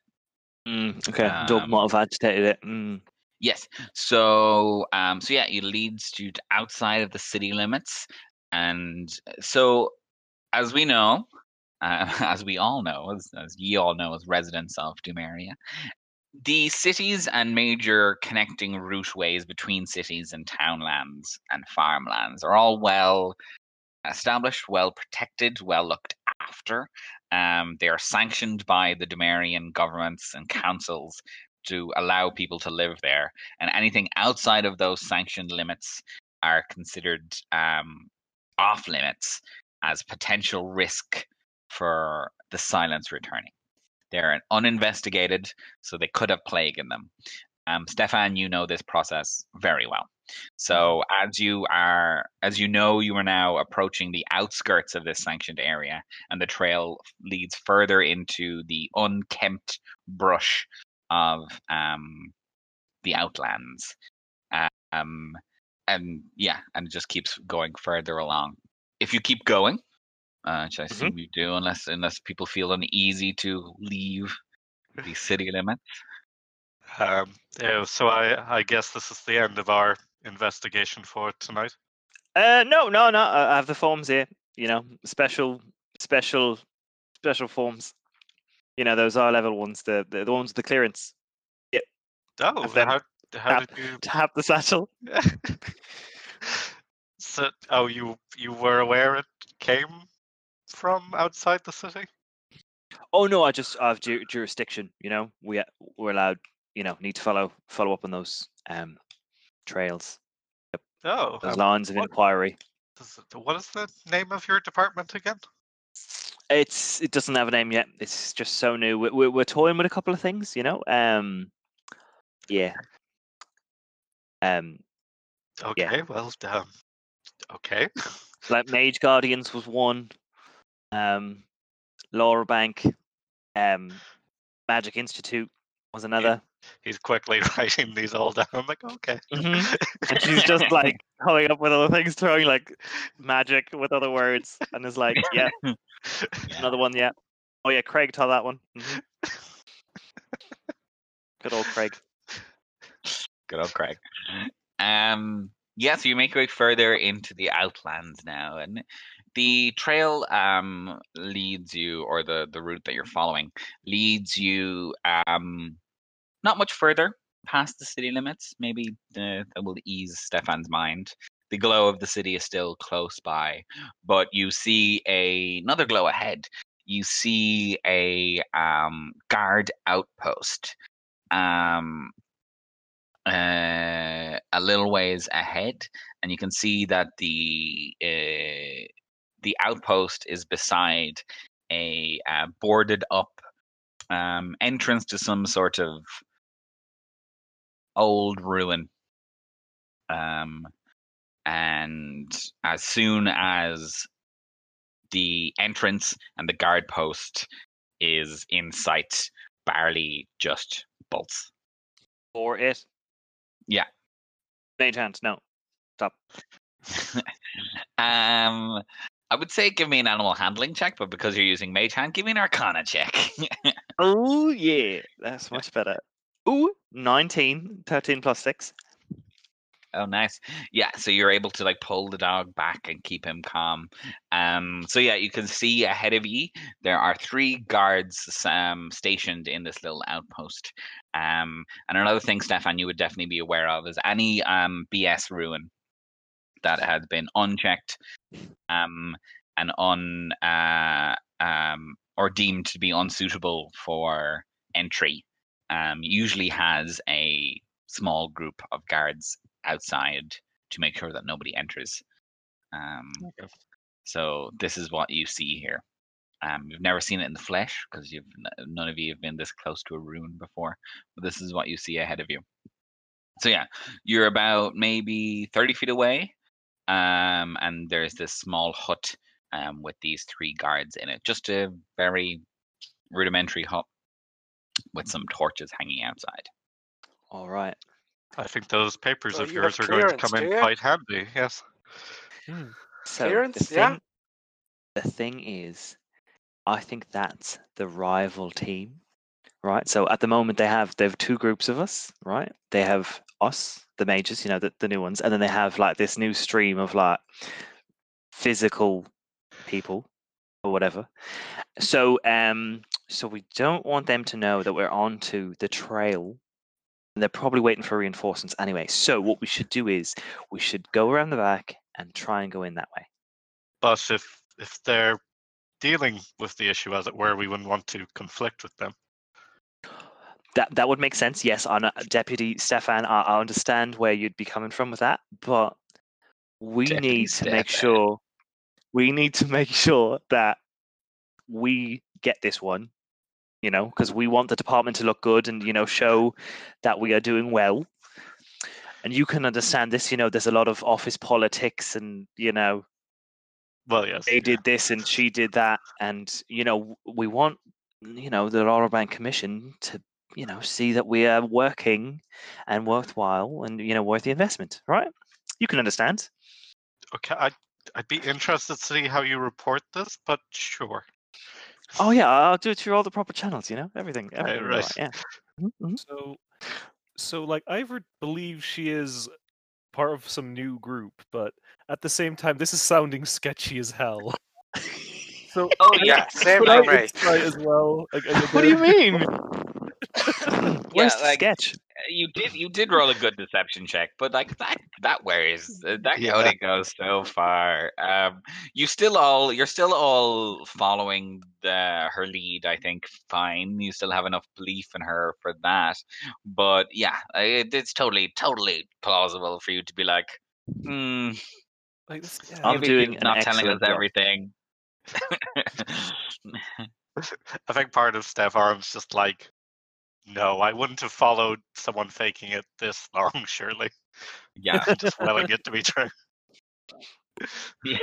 Mm, okay, Um, might have agitated it. Mm. Yes. So, um, so yeah, it leads to outside of the city limits, and so, as we know, uh, as we all know, as, as ye all know, as residents of Dumeria, the cities and major connecting routeways between cities and townlands and farmlands are all well established, well protected, well looked after. Um, they are sanctioned by the Dumerian governments and councils to allow people to live there, and anything outside of those sanctioned limits are considered um, off limits as potential risk for the silence returning. They're uninvestigated, so they could have plague in them. Um, Stefan, you know this process very well. So as you are, as you know, you are now approaching the outskirts of this sanctioned area, and the trail leads further into the unkempt brush of um, the outlands. Um, and yeah, and it just keeps going further along. If you keep going, uh, which I assume you do, unless unless people feel uneasy to leave the city limits. Um, yeah, so I, I guess this is the end of our investigation for tonight. Uh, no, no, no. I have the forms here. you know, special, special, special forms. You know, those are level ones, the the, the ones with the clearance Yep. Oh, them how, how tap- did you? to have the satchel. so, oh, you you were aware it came from outside the city? Oh no, I just I have ju- jurisdiction. You know, we we're allowed. You know, need to follow follow up on those um trails, Oh, those um, lines of what- inquiry. does it- what is the name of your department again? It's it doesn't have a name yet. It's just so new. We're, we're, we're toying with a couple of things. You know, um, yeah, um, Okay, well, um, okay. like Mage Guardians was one, um, Laurel Bank, um, Magic Institute was another. He's quickly writing these all down. I'm like, okay. Mhm. and she's just like coming up with other things, throwing like magic with other words, and is like, yeah, another one, yeah. Oh yeah, Craig taught that one. Mhm. Good old Craig. Good old Craig. Um, yeah, so you make your way further into the outlands now, and the trail um leads you, or the the route that you're following leads you um not much further past the city limits. Maybe uh, that will ease Stefan's mind. The glow of the city is still close by, but you see a, another glow ahead. You see a um, guard outpost um, uh, a little ways ahead, and you can see that the uh, the outpost is beside a uh, boarded up um, entrance to some sort of old ruin. Um, and as soon as the entrance and the guard post is in sight, Barley just bolts. For it. Yeah. Mage hand, no. Stop. um, I would say give me an animal handling check, but because you're using Mage Hand, give me an Arcana check. Oh yeah, that's much better. Ooh, 19, 13 plus 6. Oh, nice. Yeah, so you're able to like pull the dog back and keep him calm. Um, so yeah, you can see ahead of you there are three guards um, stationed in this little outpost. Um, and another thing, Stefan, you would definitely be aware of is any um, BS ruin that has been unchecked um, and un uh, um, or deemed to be unsuitable for entry. Um, usually has a small group of guards outside to make sure that nobody enters. Um, Okay. so this is what you see here. Um, you've never seen it in the flesh because you've none of you have been this close to a ruin before. But this is what you see ahead of you. So yeah, you're about maybe thirty feet away, um, and there's this small hut um, with these three guards in it. Just a very rudimentary hut with some torches hanging outside. All right. I think those papers So of you yours are going to come in you? quite handy. Yes. Hmm. So Clearance, the thing, yeah. the thing is, I think that's the rival team, right? So at the moment they have they have two groups of us, right? They have us, the mages, you know, the, the new ones, and then they have like this new stream of like physical people or whatever. So um so we don't want them to know that we're on to the trail. And they're probably waiting for reinforcements anyway. So what we should do is we should go around the back and try and go in that way. But if if they're dealing with the issue, as it were, we wouldn't want to conflict with them. That that would make sense. Yes, on Deputy Stefan, I, I understand where you'd be coming from with that, but we Deputy need to make sure we need to make sure that we get this one. You know, because we want the department to look good and you know show that we are doing well. And you can understand this. You know, there's a lot of office politics, and you know, Well, yes. they did this and she did that and you know we want you know the Laurel Bank Commission to you know see that we are working and worthwhile and you know worth the investment right you can understand Okay, I'd, I'd be interested to see how you report this, but sure. oh yeah i'll do it through all the proper channels you know everything everything will be right. yeah Mhm, mhm. So, so like Ivar believes she is part of some new group, but at the same time, this is sounding sketchy as hell. So Oh Yeah, same could I for me. as well? Like, What do you mean? Where's the like- sketch? you did you did roll a good deception check, but like that that wears uh, that Yeah. only goes so far. Um, you still all you're still all following the her lead. I think fine. You still have enough belief in her for that. But yeah, it, it's totally totally plausible for you to be like, hmm, Like this, yeah. I'm doing she's an not telling us job. everything. I think part of Stefan's just like, no, I wouldn't have followed someone faking it this long, surely. yeah. Just willing it to be true. Yeah,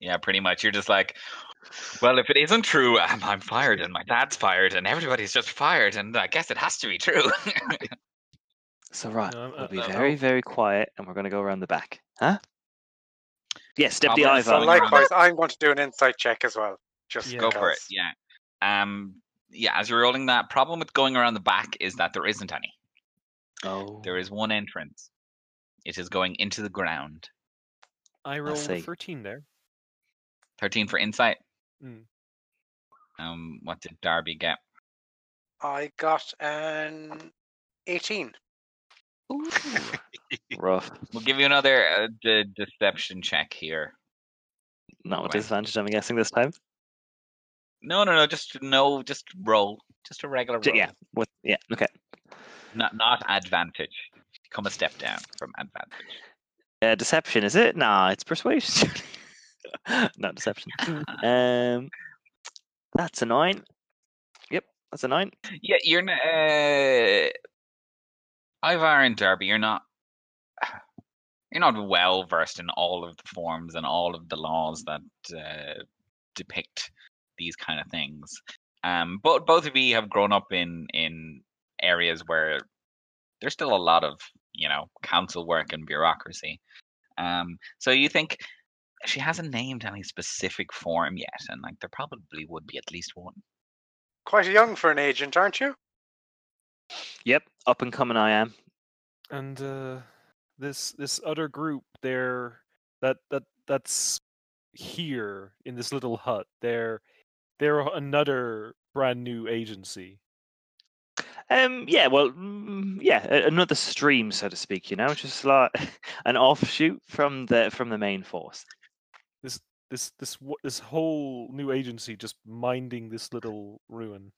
yeah, pretty much. You're just like, well, if it isn't true, I'm, I'm fired, and my dad's fired, and everybody's just fired, and I guess it has to be true. So right, No, we'll uh, be uh, very, oh. very quiet, and we're going to go around the back, huh? Yes, Deputy Problem Ivar. So Going likewise, I'm going to do an insight check as well. Just Yeah. Go for it. Yeah. Um. Yeah. As you're rolling that, problem with going around the back is that there isn't any. Oh, There is one entrance. It is going into the ground. I rolled see. a 13 there. Thirteen for insight. Mm. Um. What did Darby get? I got an 18. rough. We'll give you another uh, de- deception check here. Not with disadvantage, I'm guessing this time. No, no, no. Just no. Just roll. Just a regular roll. Yeah, with yeah, okay. Not not advantage. Come a step down from advantage. Uh, deception is it? Nah, it's persuasion. Not deception. Um, that's a nine. Yep, that's a nine. Yeah, you're not. Uh, Ivar and Darby, you're not. You're not well versed in all of the forms and all of the laws that uh, depict these kind of things. Um, but both of you have grown up in in areas where there's still a lot of you know council work and bureaucracy. Um, so you think she hasn't named any specific form yet, and like there probably would be at least one. Quite young for an agent, aren't you? Yep, up and coming I am. And uh, this this other group, they're that that that's here in this little hut. They're they're another brand new agency. Um, yeah, well, mm, yeah, another stream, so to speak. You know, just like an offshoot from the from the main force. This this w- this whole new agency just minding this little ruin.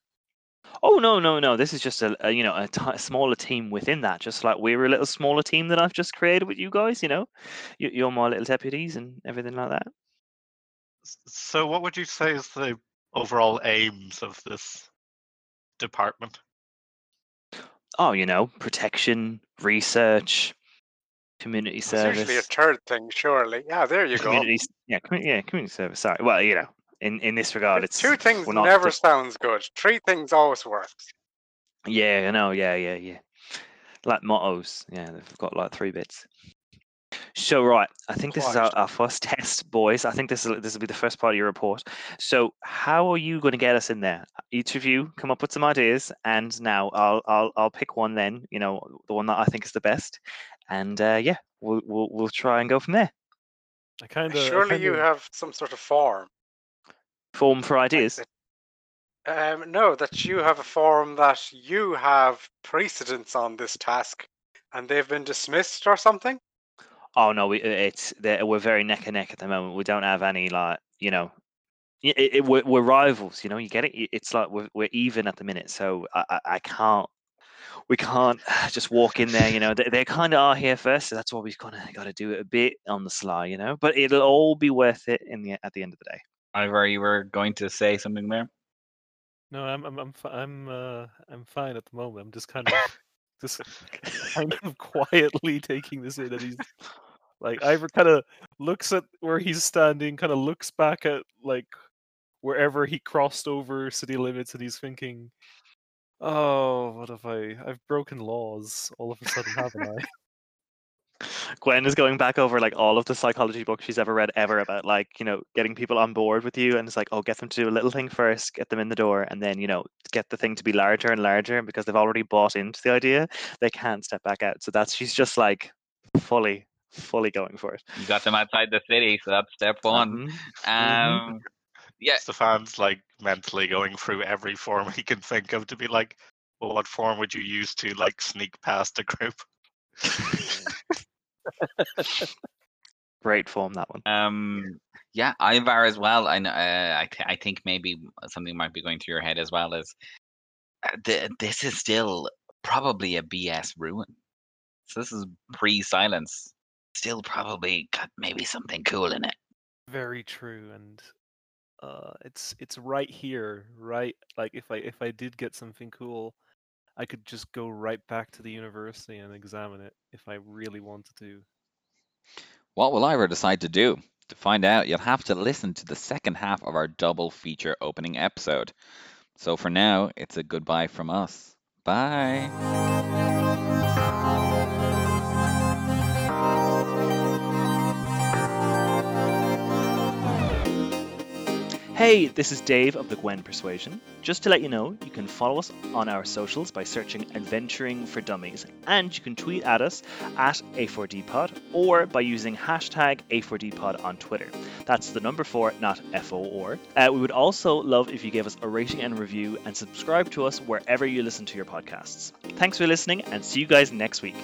Oh no, no, no! This is just a, a you know a smaller team within that. Just like we're a little smaller team that I've just created with you guys. You know, you, you're my little deputies and everything like that. So, what would you say is the overall aims of this department? Oh, you know, protection, research, community It's service. usually a third thing, surely. Yeah, there you go. community, s- yeah, commu- yeah, community service. Sorry, well, you know, in in this regard, it's Two things not never just- sounds good. Three things always works. Yeah, I know. Yeah, yeah, yeah. Like mottos. Yeah, they've got like three bits. So right, I think this is our, our first test, boys. I think this will this will be the first part of your report. So how are you going to get us in there? Each of you come up with some ideas, and now I'll I'll I'll pick one. Then you know the one that I think is the best, and uh, yeah, we'll we'll we'll try and go from there. I kind of Surely you have some sort of form. Form for ideas. Um, no, that you have a form that you have precedence on this task, and they've been dismissed or something. Oh no, we it's we're very neck and neck at the moment. We don't have any like you know, it, it, we're, we're rivals. You know, you get it. It's like we're we're even at the minute. So I I, I can't. We can't just walk in there. You know, they, they kind of are here first. So that's why we've kind of got to do it a bit on the sly. You know, but it'll all be worth it in the at the end of the day. Ivar, you were going to say something there. No, I'm I'm I'm I'm uh, I'm fine at the moment. I'm just kind of just kind of quietly taking this in, and he's like Ivar kind of looks at where he's standing, kind of looks back at like wherever he crossed over city limits, and he's thinking, "Oh, what have I? I've broken laws all of a sudden, haven't I?" Gwen is going back over like all of the psychology books she's ever read ever about like you know getting people on board with you and it's like oh get them to do a little thing first get them in the door and then you know get the thing to be larger and larger and because they've already bought into the idea they can't step back out so that's she's just like fully, fully going for it. You got them outside the city, so that's step one. Mhm. Um, yeah, Stefan's like mentally going through every form he can think of to be like, well, what form would you use to like sneak past a group? Great form that one. Um, yeah, Ivar as well. I kn- uh, I th- I think maybe something might be going through your head as well as uh, th- this is still probably a BS ruin. So this is pre-silence. Still probably got maybe something cool in it. Very true, and uh, it's it's right here, right? Like if I if I did get something cool, I could just go right back to the university and examine it if I really wanted to. What will Ivar decide to do? To find out, you'll have to listen to the second half of our double feature opening episode. So for now, it's a goodbye from us. Bye. Hey, this is Dave of the Gwen Persuasion. Just to let you know, you can follow us on our socials by searching Adventuring for Dummies, and you can tweet at us at A4DPod or by using hashtag A4DPod on Twitter. That's the number four, not F O R. Uh, we would also love if you gave us a rating and review and subscribe to us wherever you listen to your podcasts. Thanks for listening, and see you guys next week.